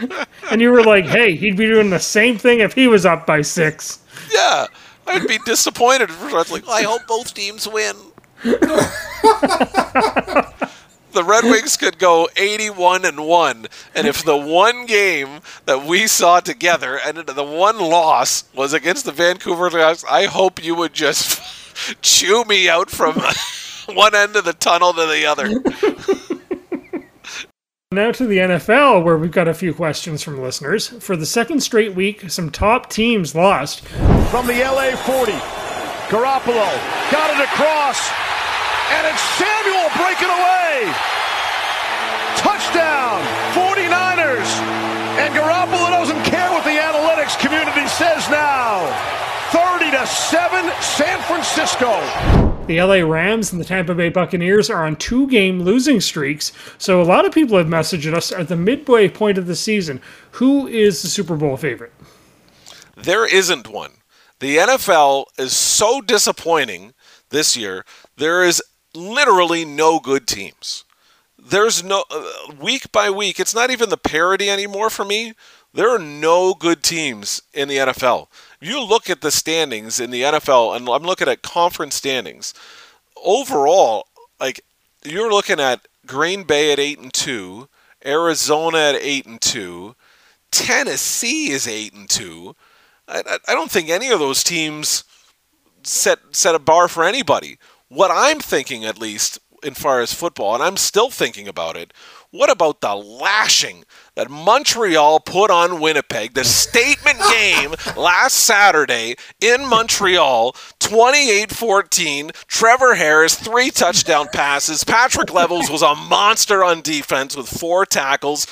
and you were like, hey, he'd be doing the same thing if he was up by six. Yeah, I'd be disappointed. I was like, I hope both teams win. the Red Wings could go 81 and 1 and if the one game that we saw together and the one loss was against the Vancouver Canucks, I hope you would just chew me out from one end of the tunnel to the other. Now to the NFL, where we've got a few questions from listeners. For the second straight week, some top teams lost. From the LA 40. Garoppolo got it across. And it's Samuel breaking away. Touchdown, 49ers. And Garoppolo doesn't care what the analytics community says now. 30 to 7 San Francisco. The LA Rams and the Tampa Bay Buccaneers are on two game losing streaks. So a lot of people have messaged us at the midway point of the season who is the Super Bowl favorite? There isn't one. The NFL is so disappointing this year. There is literally no good teams. There's no uh, week by week. It's not even the parity anymore for me. There are no good teams in the NFL. You look at the standings in the NFL, and I'm looking at conference standings. Overall, like you're looking at Green Bay at eight and two, Arizona at eight and two, Tennessee is eight and two. I, I, I don't think any of those teams set set a bar for anybody. What I'm thinking, at least, in far as football, and I'm still thinking about it. What about the lashing that Montreal put on Winnipeg? The statement game last Saturday in Montreal, 28 14. Trevor Harris, three touchdown passes. Patrick Levels was a monster on defense with four tackles.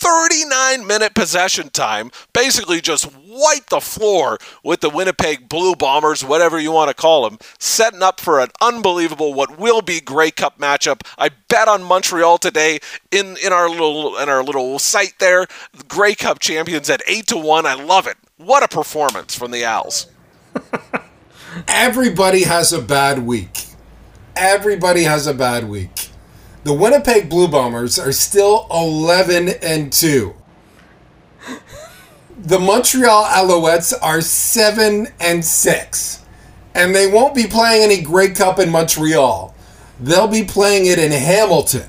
39 minute possession time, basically just wiped the floor with the Winnipeg Blue Bombers, whatever you want to call them, setting up for an unbelievable what will be Grey Cup matchup. I bet on Montreal today in, in our little in our little site there. Grey Cup champions at 8 to 1. I love it. What a performance from the Als. Everybody has a bad week. Everybody has a bad week. The Winnipeg Blue Bombers are still 11 and 2. The Montreal Alouettes are 7 and 6. And they won't be playing any Grey Cup in Montreal. They'll be playing it in Hamilton.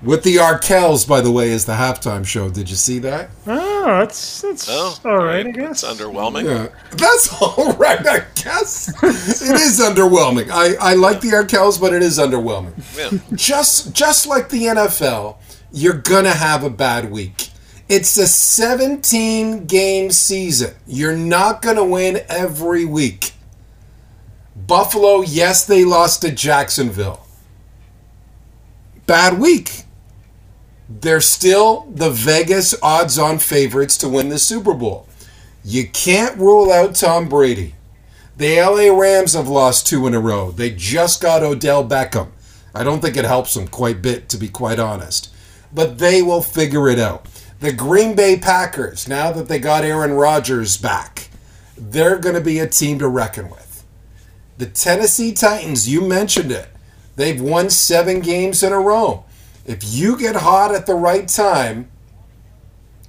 With the Arkells, by the way, is the halftime show. Did you see that? Oh, that's that's Oh, all right, I guess. It's underwhelming. Yeah, that's all right. I guess it is underwhelming. I, I like the Arkells, but it is underwhelming. Yeah. Just just like the NFL, you're gonna have a bad week. It's a 17 game season. You're not gonna win every week. Buffalo, yes, they lost to Jacksonville. Bad week. They're still the Vegas odds on favorites to win the Super Bowl. You can't rule out Tom Brady. The LA Rams have lost two in a row. They just got Odell Beckham. I don't think it helps them quite bit, to be quite honest. But they will figure it out. The Green Bay Packers, now that they got Aaron Rodgers back, they're going to be a team to reckon with. The Tennessee Titans, you mentioned it. They've won seven games in a row. If you get hot at the right time,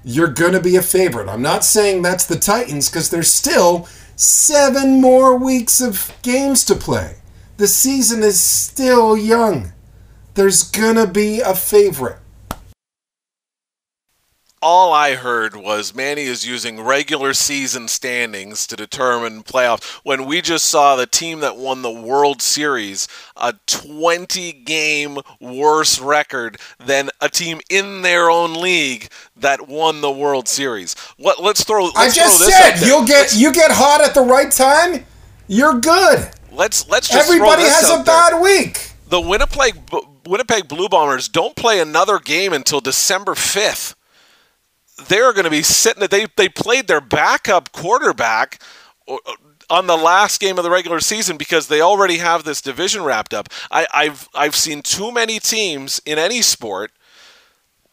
you're going to be a favorite. I'm not saying that's the Titans because there's still seven more weeks of games to play. The season is still young. There's going to be a favorite. All I heard was Manny is using regular season standings to determine playoffs. When we just saw the team that won the World Series, a 20 game worse record than a team in their own league that won the World Series. What? Let's throw. Let's I just throw said you'll get Let's, you get hot at the right time. You're good. let's let's Everybody has a there. bad week. The Winnipeg Winnipeg Blue Bombers don't play another game until December 5th. They're going to be sitting they they played their backup quarterback on the last game of the regular season because they already have this division wrapped up. I, I've I've seen too many teams in any sport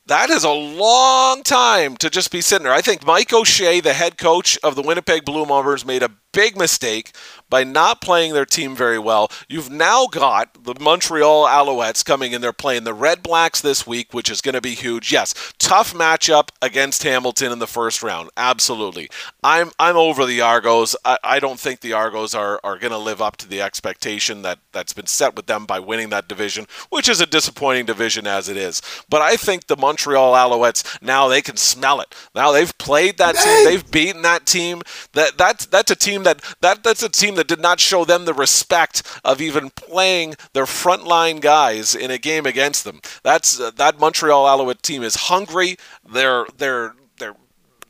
that is a long time to just be sitting there. I think Mike O'Shea, the head coach of the Winnipeg Blue Bombers, made a big mistake by not playing their team very well. You've now got the Montreal Alouettes coming in. They're playing the Red Blacks this week, which is going to be huge. Yes, tough matchup against Hamilton in the first round. Absolutely. I'm I'm over the Argos. I, I don't think the Argos are, are going to live up to the expectation that, that's been set with them by winning that division, which is a disappointing division as it is. But I think the Montreal Alouettes now they can smell it. Now they've played that team. They've beaten that team. That that's that's a team that that that's a team that did not show them the respect of even playing their frontline guys in a game against them. That's uh, that Montreal Alouette team is hungry. They're they're they're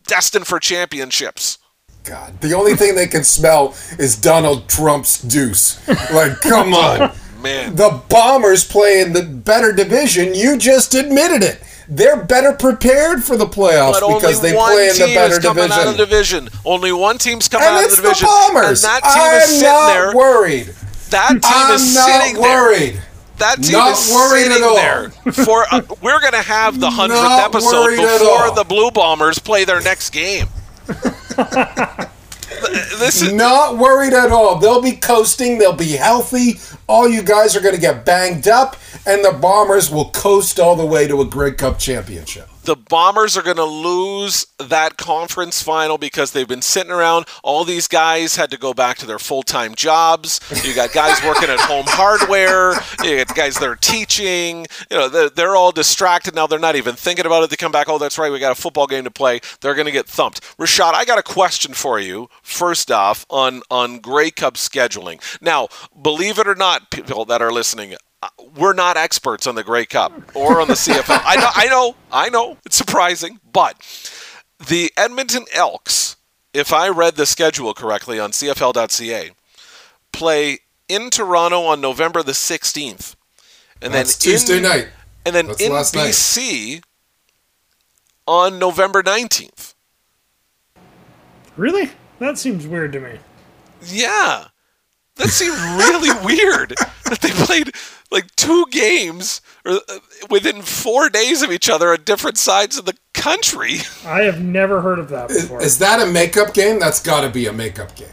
destined for championships. God, the only thing they can smell is Donald Trump's deuce. Like, come on. Man, The Bombers play in the better division. You just admitted it. They're better prepared for the playoffs but because they play in the better is coming out of the division. division. Only one team's coming And out of it's the the division, Bombers. and that team I'm is sitting not there. worried. That team I'm is not sitting there. worried. That team is Not is worried sitting at all. there for. Uh, we're going to have the hundredth episode before the Blue Bombers play their next game. this is Not worried at all. They'll be coasting. They'll be healthy. All you guys are going to get banged up, and the Bombers will coast all the way to a Grey Cup championship. The Bombers are going to lose that conference final because they've been sitting around. All these guys had to go back to their full time jobs. You got guys working at home hardware. You got guys that are teaching. You know, they're, they're all distracted now. They're not even thinking about it. They come back. Oh, that's right. We got a football game to play. They're going to get thumped. Rashad, I got a question for you. First off, on on Grey Cup scheduling. Now, believe it or not, people that are listening, we're not experts on the Grey Cup or on the CFL. I know, I know, I know. It's surprising, but the Edmonton Elks, if I read the schedule correctly on CFL.ca, play in Toronto on November the 16th, and That's then Tuesday in, night. and then That's in last night. BC on November 19th. Really? That seems weird to me. Yeah. That seemed really weird that they played like two games uh, within four days of each other on different sides of the country. I have never heard of that Is, before. is that a makeup game? That's got to be a makeup game.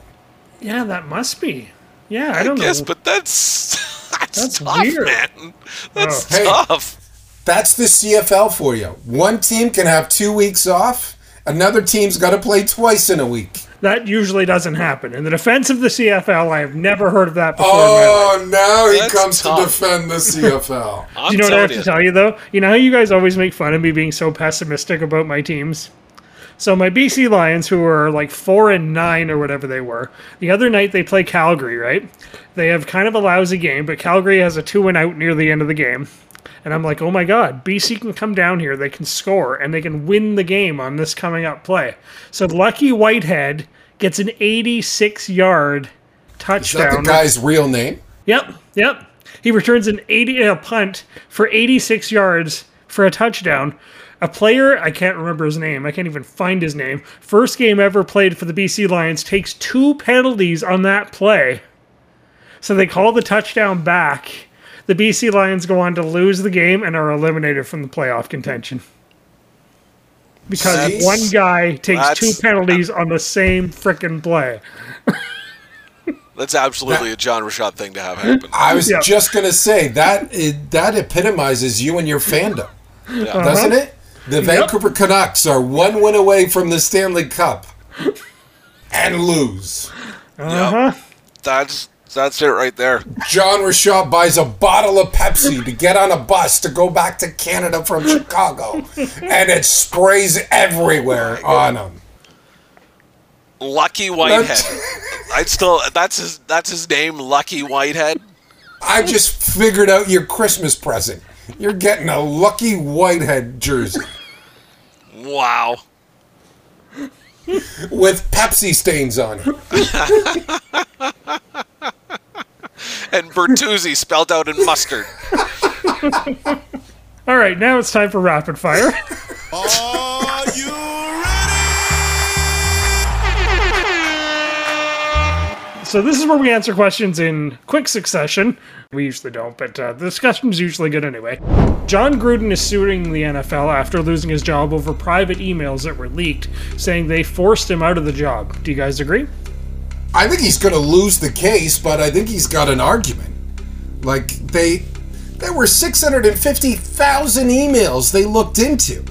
yeah, that must be. Yeah, I I, don't guess, know. but that's that's, That's tough, weird. man. That's Oh. Hey. tough. That's the CFL for you. One team can have two weeks off. Another team's got to play twice in a week. That usually doesn't happen. In the defense of the CFL, I have never heard of that before. in my oh, life. Oh, now he That's comes tough. to defend the CFL. I'm Do you know what I have telling to tell you though? You know how you guys always make fun of me being so pessimistic about my teams? So my BC Lions, who are like four and nine or whatever they were, the other night they play Calgary, right? They have kind of a lousy game, but Calgary has a two and out near the end of the game. And I'm like, oh my god, BC can come down here, they can score, and they can win the game on this coming up play. So Lucky Whitehead gets an 86 yard Is that the guy's real name? Yep, yep. He returns an 80 a punt for 86 yards for a touchdown. A player, I can't remember his name. I can't even find his name. First game ever played for the BC Lions takes two penalties on that play. So they call the touchdown back. The BC Lions go on to lose the game and are eliminated from the playoff contention. Because That's- one guy takes that's- two penalties on the same frickin' play. That's absolutely a John Rashad thing to have happen. I was Yeah. just gonna say that it, that epitomizes you and your fandom, Yeah. Uh-huh. doesn't it? The Vancouver Canucks are one win away from the Stanley Cup and lose. Yep. Uh-huh. That's that's it right there. John Rashad buys a bottle of Pepsi to get on a bus to go back to Canada from Chicago, and it sprays everywhere on him. Lucky Whitehead. I still that's his that's his name, Lucky Whitehead. I just figured out your Christmas present. You're getting a Lucky Whitehead jersey Wow. with Pepsi stains on it. And Bertuzzi spelled out in mustard. All right, now it's time for rapid fire. Are you ready? So this is where we answer questions in quick succession. We usually don't, but uh, the discussion's usually good anyway. Jon Gruden is suing the NFL after losing his job over private emails that were leaked, saying they forced him out of the job. Do you guys agree? I think he's going to lose the case, but I think he's got an argument. Like they, there were six hundred and fifty thousand emails they looked into.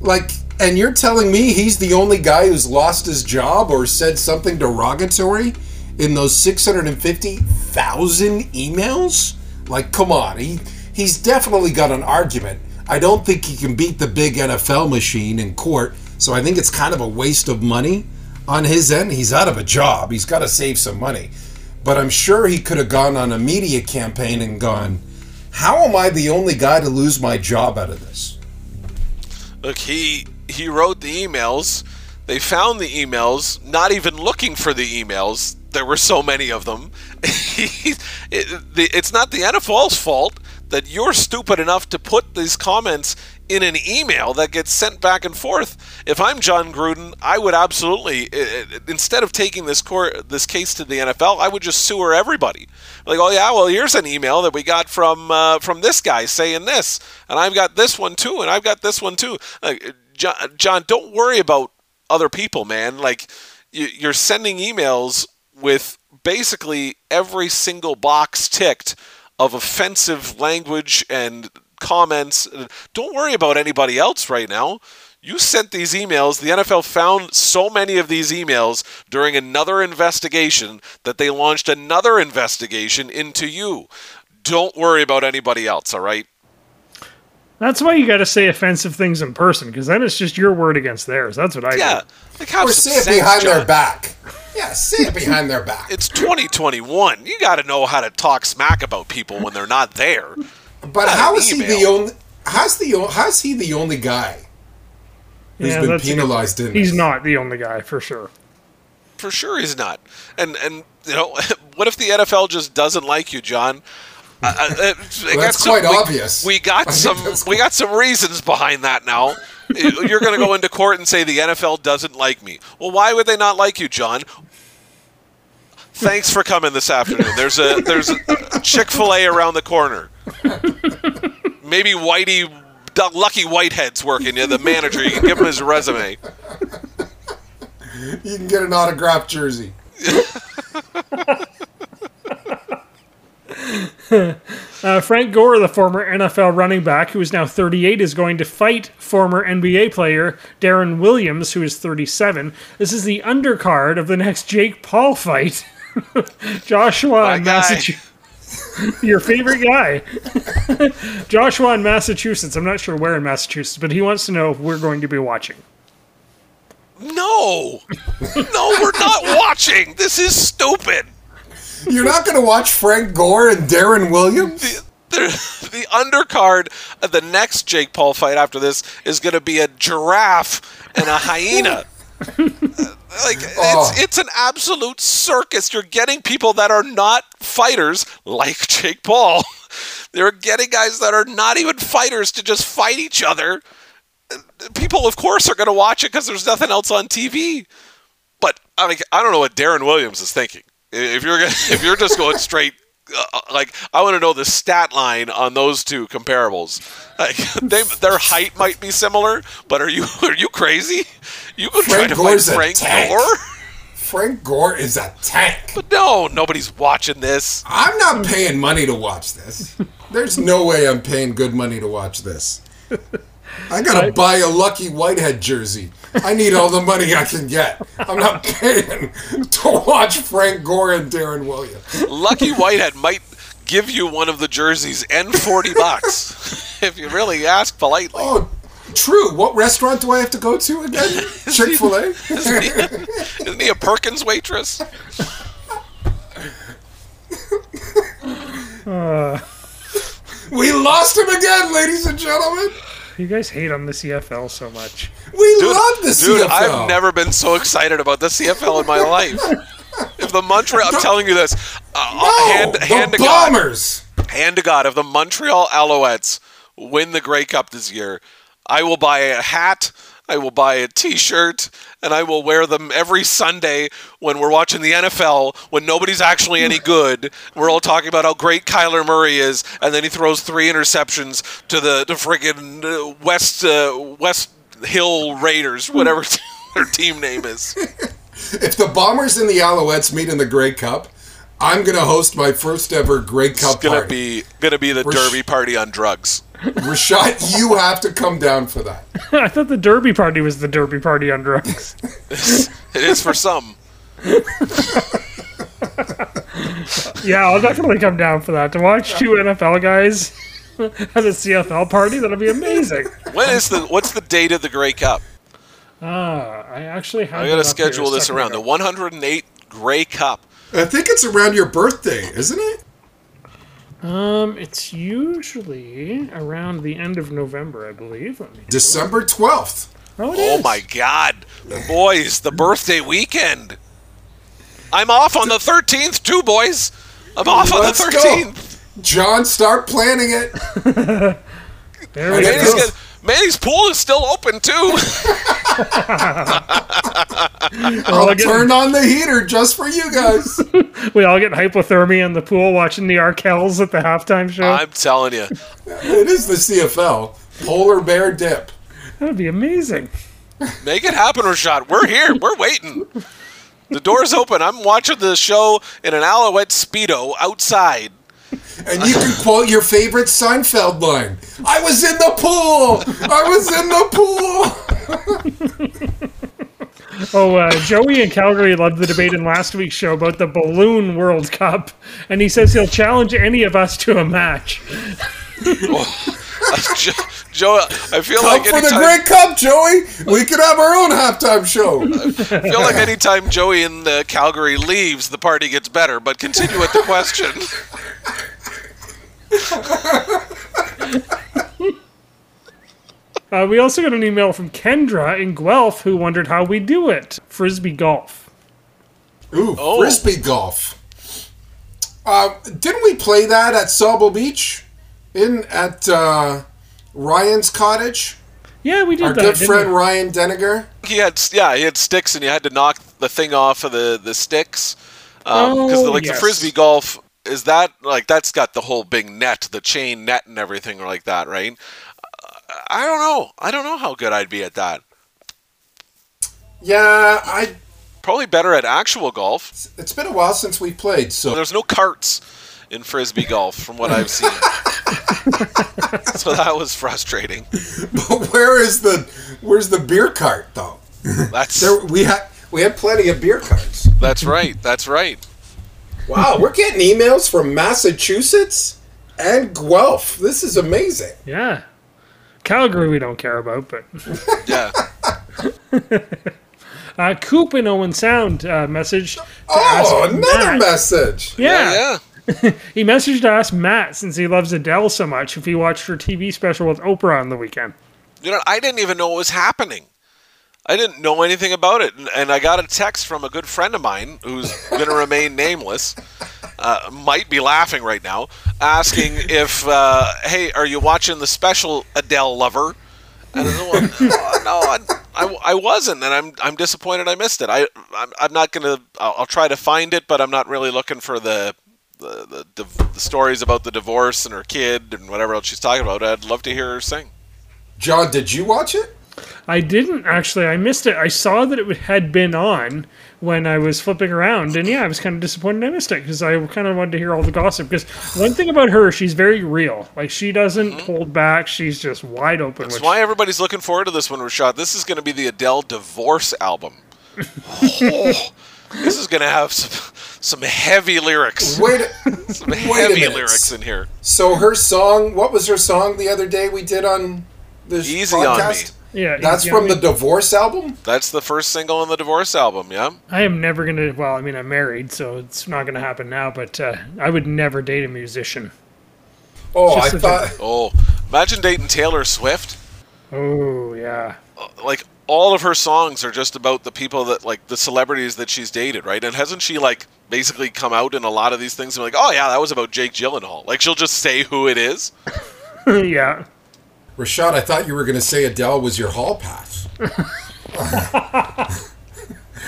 Like, and you're telling me he's the only guy who's lost his job or said something derogatory in those six hundred and fifty thousand emails? Like, come on, he he's definitely got an argument. I don't think he can beat the big NFL machine in court, so I think it's kind of a waste of money on his end. He's out of a job. He's got to save some money. But I'm sure he could have gone on a media campaign and gone, How am I the only guy to lose my job out of this? Look, he he wrote the emails. They found the emails, not even looking for the emails. There were so many of them. it, it's not the NFL's fault that you're stupid enough to put these comments in an email that gets sent back and forth. If I'm Jon Gruden, I would absolutely instead of taking this court this case to the NFL, I would just sewer everybody. Like, oh yeah, well here's an email that we got from uh, from this guy saying this, and I've got this one too, and I've got this one too. Like, John, John, don't worry about other people, man. Like, you're sending emails with basically every single box ticked of offensive language and comments. Don't worry about anybody else right now. You sent these emails. The NFL found so many of these emails during another investigation that they launched another investigation into you. Don't worry about anybody else, all right? That's why you got to say offensive things in person, because then it's just your word against theirs. That's what I Yeah. do. Like have Or say it sense, behind their back. Yeah, say it behind their back. It's 2021. You got to know how to talk smack about people when they're not there. But not how an he the only? How's the how's he the only guy who's Yeah, been that's a good- penalized in He's this? not the only guy, for sure. For sure, he's not. And and you know, what if the NFL just doesn't like you, John? I- I- I- I that's some- quite we- obvious. We got think some. that's We got some reasons behind that. Now, you're going to go into court and say the NFL doesn't like me. Well, why would they not like you, John? Thanks for coming this afternoon. There's a there's a Chick Fil A around the corner. Maybe Whitey, Lucky Whitehead's working. Yeah, the manager. You can give him his resume. You can get an autographed jersey. Uh, Frank Gore, the former NFL running back who is now 38, is going to fight former NBA player Deron Williams, who is 37. This is the undercard of the next Jake Paul fight. Joshua My in guy. Massachusetts. Your favorite guy. Joshua in Massachusetts. I'm not sure where in Massachusetts, but he wants to know if we're going to be watching. No, no, we're not watching. This is stupid. You're not going to watch Frank Gore and Deron Williams? The, the undercard of the next Jake Paul fight after this is going to be a giraffe and a hyena. like Oh. it's it's an absolute circus. You're getting people that are not fighters like Jake Paul. They're getting guys that are not even fighters to just fight each other. People, of course, are going to watch it because there's nothing else on TV. But I mean, I don't know what Deron Williams is thinking. If you're gonna- if you're just going straight, uh, like I want to know the stat line on those two comparables. Like they, their height might be similar, but are you are you crazy? You could try Frank to Gore's a fight Frank. Gore? Frank Gore is a tank. But no, nobody's watching this. I'm not paying money to watch this. There's no way I'm paying good money to watch this. I gotta buy a Lucky Whitehead jersey. I need all the money I can get. I'm not paying to watch Frank Gore and Deron Williams. Lucky Whitehead might give you one of the jerseys and 40 bucks if you really ask politely. Oh, true. What restaurant do I have to go to again? Chick Fil A. Isn't he a Perkins waitress? Uh. We lost him again, ladies and gentlemen. You guys hate on the CFL so much. We Dude, love the dude, CFL. Dude, I've never been so excited about the CFL in my life. If the Montreal, I'm telling you this, uh, no, hand, the hand to God, Bombers. hand to God, if the Montreal Alouettes win the Grey Cup this year, I will buy a hat, I will buy a T-shirt, and I will wear them every Sunday when we're watching the NFL. When nobody's actually any good, we're all talking about how great Kyler Murray is, and then he throws three interceptions to the friggin' West uh, West Hill Raiders, whatever their team name is. If the Bombers and the Alouettes meet in the Grey Cup, I'm gonna host my first ever Grey Cup It's gonna party. be gonna be the Rash- Derby party on drugs. Rashad, you have to come down for that. I thought the Derby party was the Derby party on drugs. It is for some. yeah, I'll definitely come down for that. To watch two NFL guys at a CFL party, that'll be amazing. When is the what's the date of the Grey Cup? Uh, I actually have. I gotta schedule this second around the 108 Grey Cup. I think it's around your birthday, isn't it? Um, it's usually around the end of November, I believe. December 12th. Oh, Oh my God, boys! The birthday weekend. I'm off on the 13th too, boys. I'm off on the Let's go. 13th. John, start planning it. There we I go. Get Manny's, this. pool is still open too. I'll get- turn on the heater just for you guys. We all get hypothermia in the pool watching the Arkells at the halftime show. I'm telling you, it is the CFL. Polar bear dip. That'd be amazing. make it happen, Rashad. We're here. We're waiting. The door's open. I'm watching the show in an Alouette speedo outside. And you can quote your favorite Seinfeld line. I was in the pool. I was in the pool. Oh, uh, Joey in Calgary loved the debate in last week's show about the Balloon World Cup, and he says he'll challenge any of us to a match. Jo- Joe, I feel Come like for the Great Cup, Joey. We could have our own halftime show. I feel like anytime Joey in uh, Calgary leaves, the party gets better. But continue with the question. Uh, we also got an email from Kendra in Guelph who wondered how we do it. Frisbee golf. Ooh, Oh. frisbee golf. Uh, didn't we play that at Sauble Beach? In at uh, Ryan's cottage? Yeah, we did Our that. good friend we? Ryan Deniger. He had yeah, he had sticks, and you had to knock the thing off of the the sticks because Oh, like yes. the frisbee golf is that like that's got the whole big net, the chain net, and everything like that, right? Uh, I don't know. I don't know how good I'd be at that. Yeah, I. Probably better at actual golf. It's been a while since we played, so There's no carts in frisbee golf, from what I've seen. so that was frustrating. But where is the where's the beer cart though? That's There we had we had plenty of beer carts. that's right. That's right. Wow, we're getting emails from Massachusetts and Guelph. This is amazing. Yeah. Calgary we don't care about, but Yeah. uh, Coop in Owen Sound uh, messaged. to Oh, another Matt- message. Yeah, Yeah. he messaged to ask Matt since he loves Adele so much if he watched her TV special with Oprah on the weekend. You know, I didn't even know what was happening. I didn't know anything about it, and- and I got a text from a good friend of mine who's going to remain nameless. Uh, might be laughing right now, asking if, uh, "Hey, are you watching the special Adele Lover?" And I said, well, no, I, I, I wasn't, and I'm I'm disappointed I missed it. I I'm, I'm not gonna. I'll, I'll try to find it, but I'm not really looking for the the, the div- the stories about the divorce and her kid and whatever else she's talking about. I'd love to hear her sing. John, did you watch it? I didn't actually. I missed it. I saw that it had been on when I was flipping around, and yeah, I was kind of disappointed I missed it because I kind of wanted to hear all the gossip. Because one thing about her, she's very real. Like she doesn't mm-hmm. hold back. She's just wide open. That's which- why everybody's looking forward to this one, Rashad. This is going to be the Adele divorce album. Oh, this is going to have some some heavy lyrics. Wait, Some wait heavy minute. lyrics in here. So her song, what was her song the other day we did on this Easy on podcast? yeah, That's yeah, from I the divorce album. That's the first single on the divorce album. Yeah. I am never gonna. Well, I mean, I'm married, so it's not gonna happen now. But uh, I would never date a musician. Oh, I Just such a- thought. Oh, imagine dating Taylor Swift. Oh yeah. Like all of her songs are just about the people that like the celebrities that she's dated, right? And hasn't she like basically come out in a lot of these things and be like, oh yeah, that was about Jake Gyllenhaal. Like she'll just say who it is. yeah. Rashad, I thought you were going to say Adele was your hall pass. like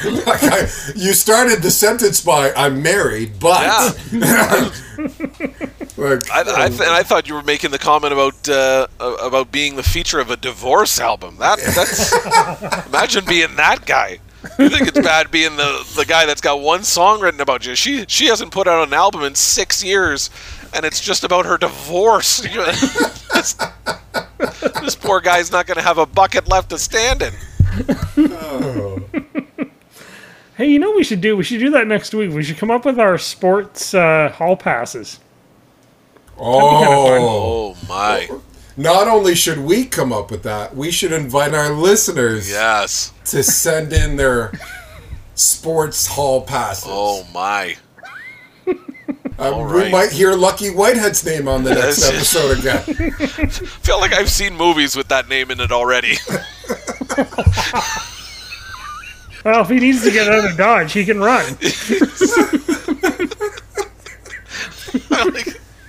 I, you started the sentence by "I'm married," but Yeah. Like, I, I th- and I thought you were making the comment about uh, uh, about being the feature of a divorce album. That that's imagine being that guy. You think it's bad being the the guy that's got one song written about you? She she hasn't put out an album in six years, and it's just about her divorce. this, this poor guy's not going to have a bucket left to stand in. Hey, you know what we should do? We should do that next week. We should come up with our sports uh, hall passes. Oh, Oh my! not only should we come up with that, we should invite our listeners Yes. to send in their sports hall passes. Oh my! Uh, we right. might hear Lucky Whitehead's name on the next episode again. I feel like I've seen movies with that name in it already. Well, if he needs to get out of Dodge, he can run.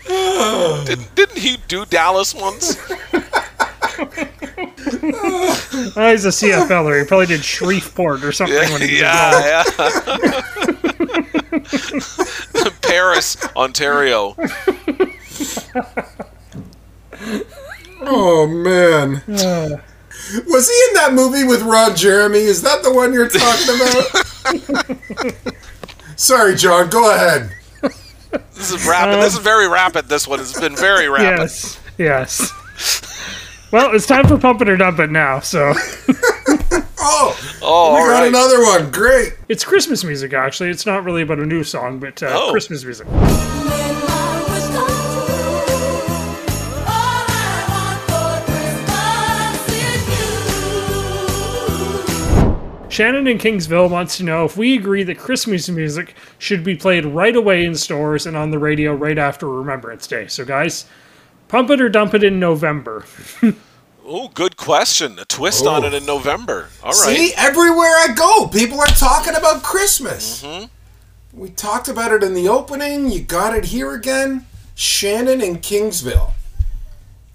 Like, didn't, didn't he do Dallas once? Oh, he's a CFLer. He probably did Shreveport or something when he was yeah, yeah. Paris, Ontario. Oh man. Was he in that movie with Ron Jeremy? Is that the one you're talking about? Sorry, John. Go ahead. This is rapid. This is very rapid. This one has been very rapid. Yes, yes. Well, it's time for Pump It or Dump It now. So Oh, Oh, we got right. another one. Great. it's Christmas music, actually. It's not really about a new song, but uh, Oh. Christmas music. Shannon in Kingsville wants to know if we agree that Christmas music should be played right away in stores and on the radio right after Remembrance Day. So, guys, pump it or dump it in November. Oh, good question. A twist on Oh. it in November. All right. See, everywhere I go, people are talking about Christmas. Mm-hmm. We talked about it in the opening. You got it here again. Shannon in Kingsville.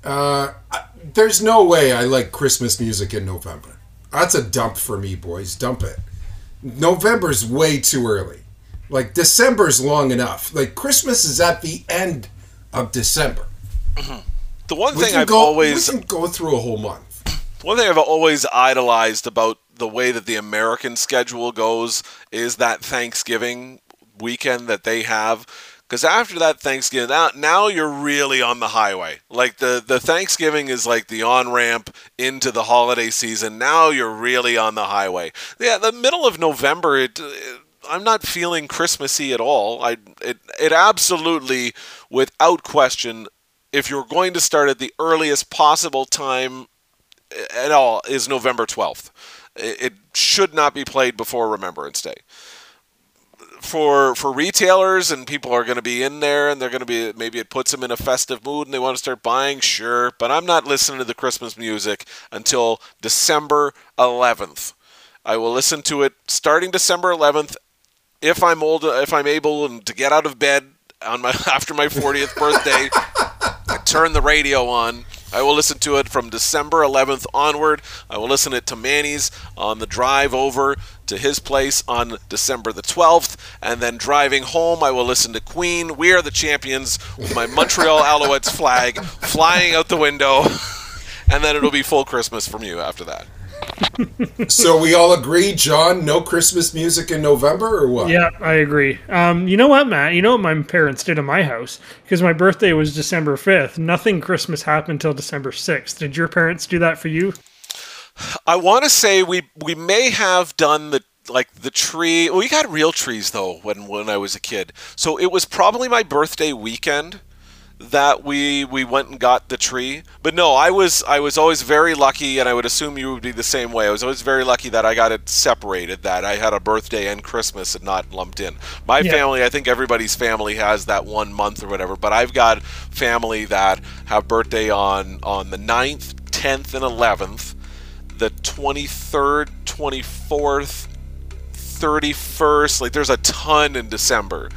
Uh, I- there's no way I like Christmas music in November. That's a dump for me, boys. Dump it. November's way too early. Like December's long enough. Like Christmas is at the end of December. Mm-hmm. The one We thing I've go. always we can go through a whole month. One thing I've always idolized about the way that the American schedule goes is that Thanksgiving weekend that they have. Because after that Thanksgiving, now, now you're really on the highway. Like the, the Thanksgiving is like the on ramp into the holiday season. Now you're really on the highway. Yeah, the middle of November, it, it I'm not feeling Christmassy at all. I it it absolutely, without question, if you're going to start at the earliest possible time eh, at all is November 12th. It it should not be played before Remembrance Day. For for retailers and people are going to be in there and they're going to be maybe it puts them in a festive mood and they want to start buying, sure, but I'm not listening to the Christmas music until December 11th. I will listen to it starting December 11th if I'm old if I'm able and to get out of bed on my after my 40th birthday. I turn the radio on. I will listen to it from December 11th onward. I will listen it to Manny's on the drive over to his place on December the 12th. And then driving home, I will listen to Queen, We Are the Champions, with my Montreal Alouettes flag flying out the window. and then it'll be full Christmas from you after that. So we all agree, John, no Christmas music in November or what? Yeah, I agree. Um, you know what, Matt? You know what my parents did in my house? Because my birthday was December 5th. Nothing Christmas happened until December 6th. Did your parents do that for you? I want to say we we may have done the like the tree. We got real trees though when when I was a kid. So it was probably my birthday weekend that we we went and got the tree. But no, I was I was always very lucky, and I would assume you would be the same way. I was always very lucky that I got it separated, that I had a birthday and Christmas and not lumped in. My Yeah. family, I think everybody's family has that one month or whatever. But I've got family that have birthday on on the 9th, 10th, and 11th, the 23rd, 24th, 31st. Like there's a ton in December.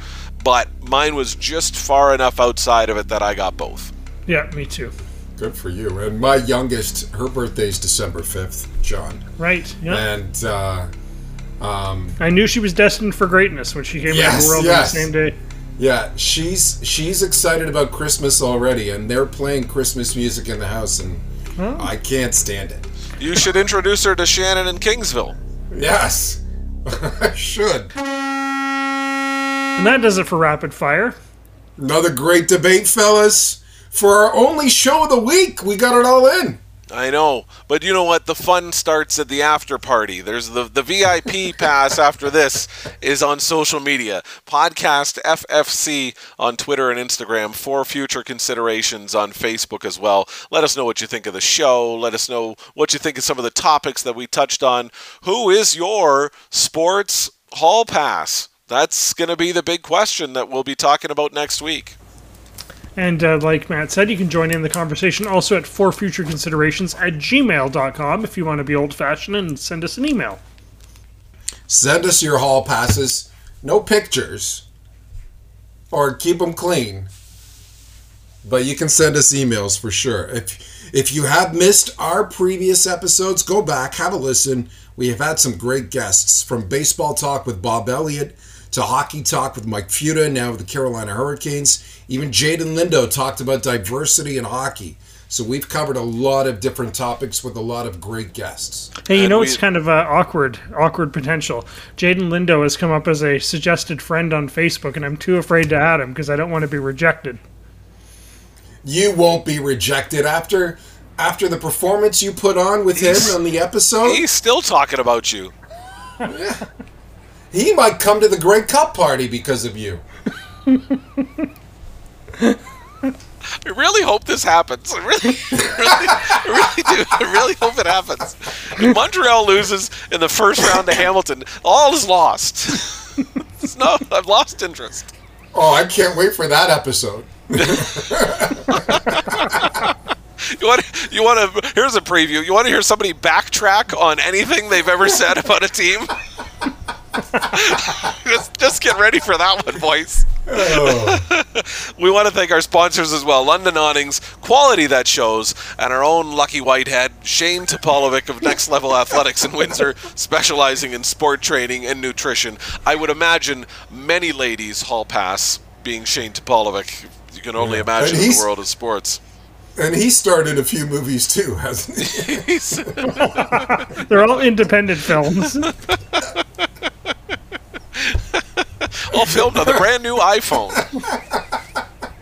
But mine was just far enough outside of it that I got both. Yeah, me too. Good for you. And my youngest, her birthday's December 5th, John. Right. Yeah. And uh, I knew she was destined for greatness when she came into Yes, the world yes. on the same day. yeah, she's she's excited about Christmas already, and they're playing Christmas music in the house, and I can't stand it. You should introduce her to Shannon in Kingsville. Yes, I should. And that does it for rapid fire. Another great debate, fellas. For our only show of the week, we got it all in. I know, but you know what? The fun starts at the after party. There's the the VIP pass after this is on social media. Podcast FFC on Twitter and Instagram for future considerations on Facebook as well. Let us know what you think of the show. Let us know what you think of some of the topics that we touched on. Who is your sports hall pass? That's going to be the big question that we'll be talking about next week. And uh, like Matt said, you can join in the conversation also at for future considerations at gmail.com if you want to be old fashioned and send us an email. Send us your hall passes. No pictures. Or keep them clean. But you can send us emails for sure. If if you have missed our previous episodes, go back, have a listen. We have had some great guests from baseball talk with Bob Elliott to hockey talk with Mike Futa, now with the Carolina Hurricanes. Even Jaden Lindo talked about diversity in hockey. So we've covered a lot of different topics with a lot of great guests. Hey, you And know it's kind of uh, awkward, awkward potential. Jaden Lindo has come up as a suggested friend on Facebook, and I'm too afraid to add him because I don't want to be rejected. you won't be rejected after after the performance you put on with him on the episode. He's still talking about you. yeah. He might come to the Grey Cup party because of you. I really hope this happens. I really, really, I really do. I really hope it happens. If Montreal loses in the first round to Hamilton, all is lost. It's no, I've lost interest. Oh, I can't wait for that episode. You want? You want to? Here's a preview. You want to hear somebody backtrack on anything they've ever said about a team? just, just get ready for that one, boys. Oh. we want to thank our sponsors as well London Awnings, quality that shows, and our own lucky whitehead, Shane Topolovic of Next Level Athletics in Windsor, specializing in sport training and nutrition. I would imagine many ladies hall pass being Shane Topolovic. You can only imagine the world of sports. And he starred in a few movies too, hasn't he? They're all independent films. All filmed on the brand new iPhone.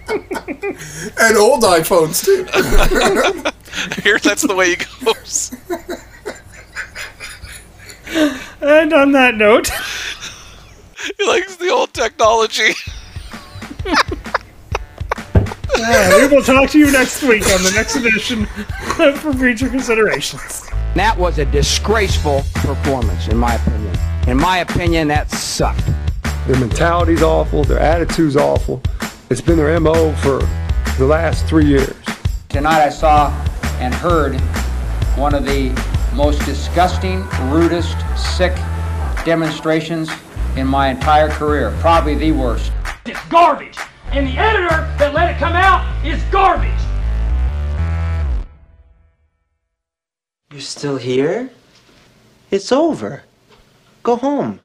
and old iPhones too. Here, that's the way he goes. and on that note, He likes the old technology. uh, we will talk to you next week on the next edition for future considerations. That was a disgraceful performance, in my opinion. In my opinion, that sucked. Their mentality's awful. Their attitude's awful. It's been their MO for the last three years. Tonight I saw and heard one of the most disgusting, rudest, sick demonstrations in my entire career. Probably the worst. It's garbage. And the editor that let it come out is garbage. You're still here? It's over. Go home.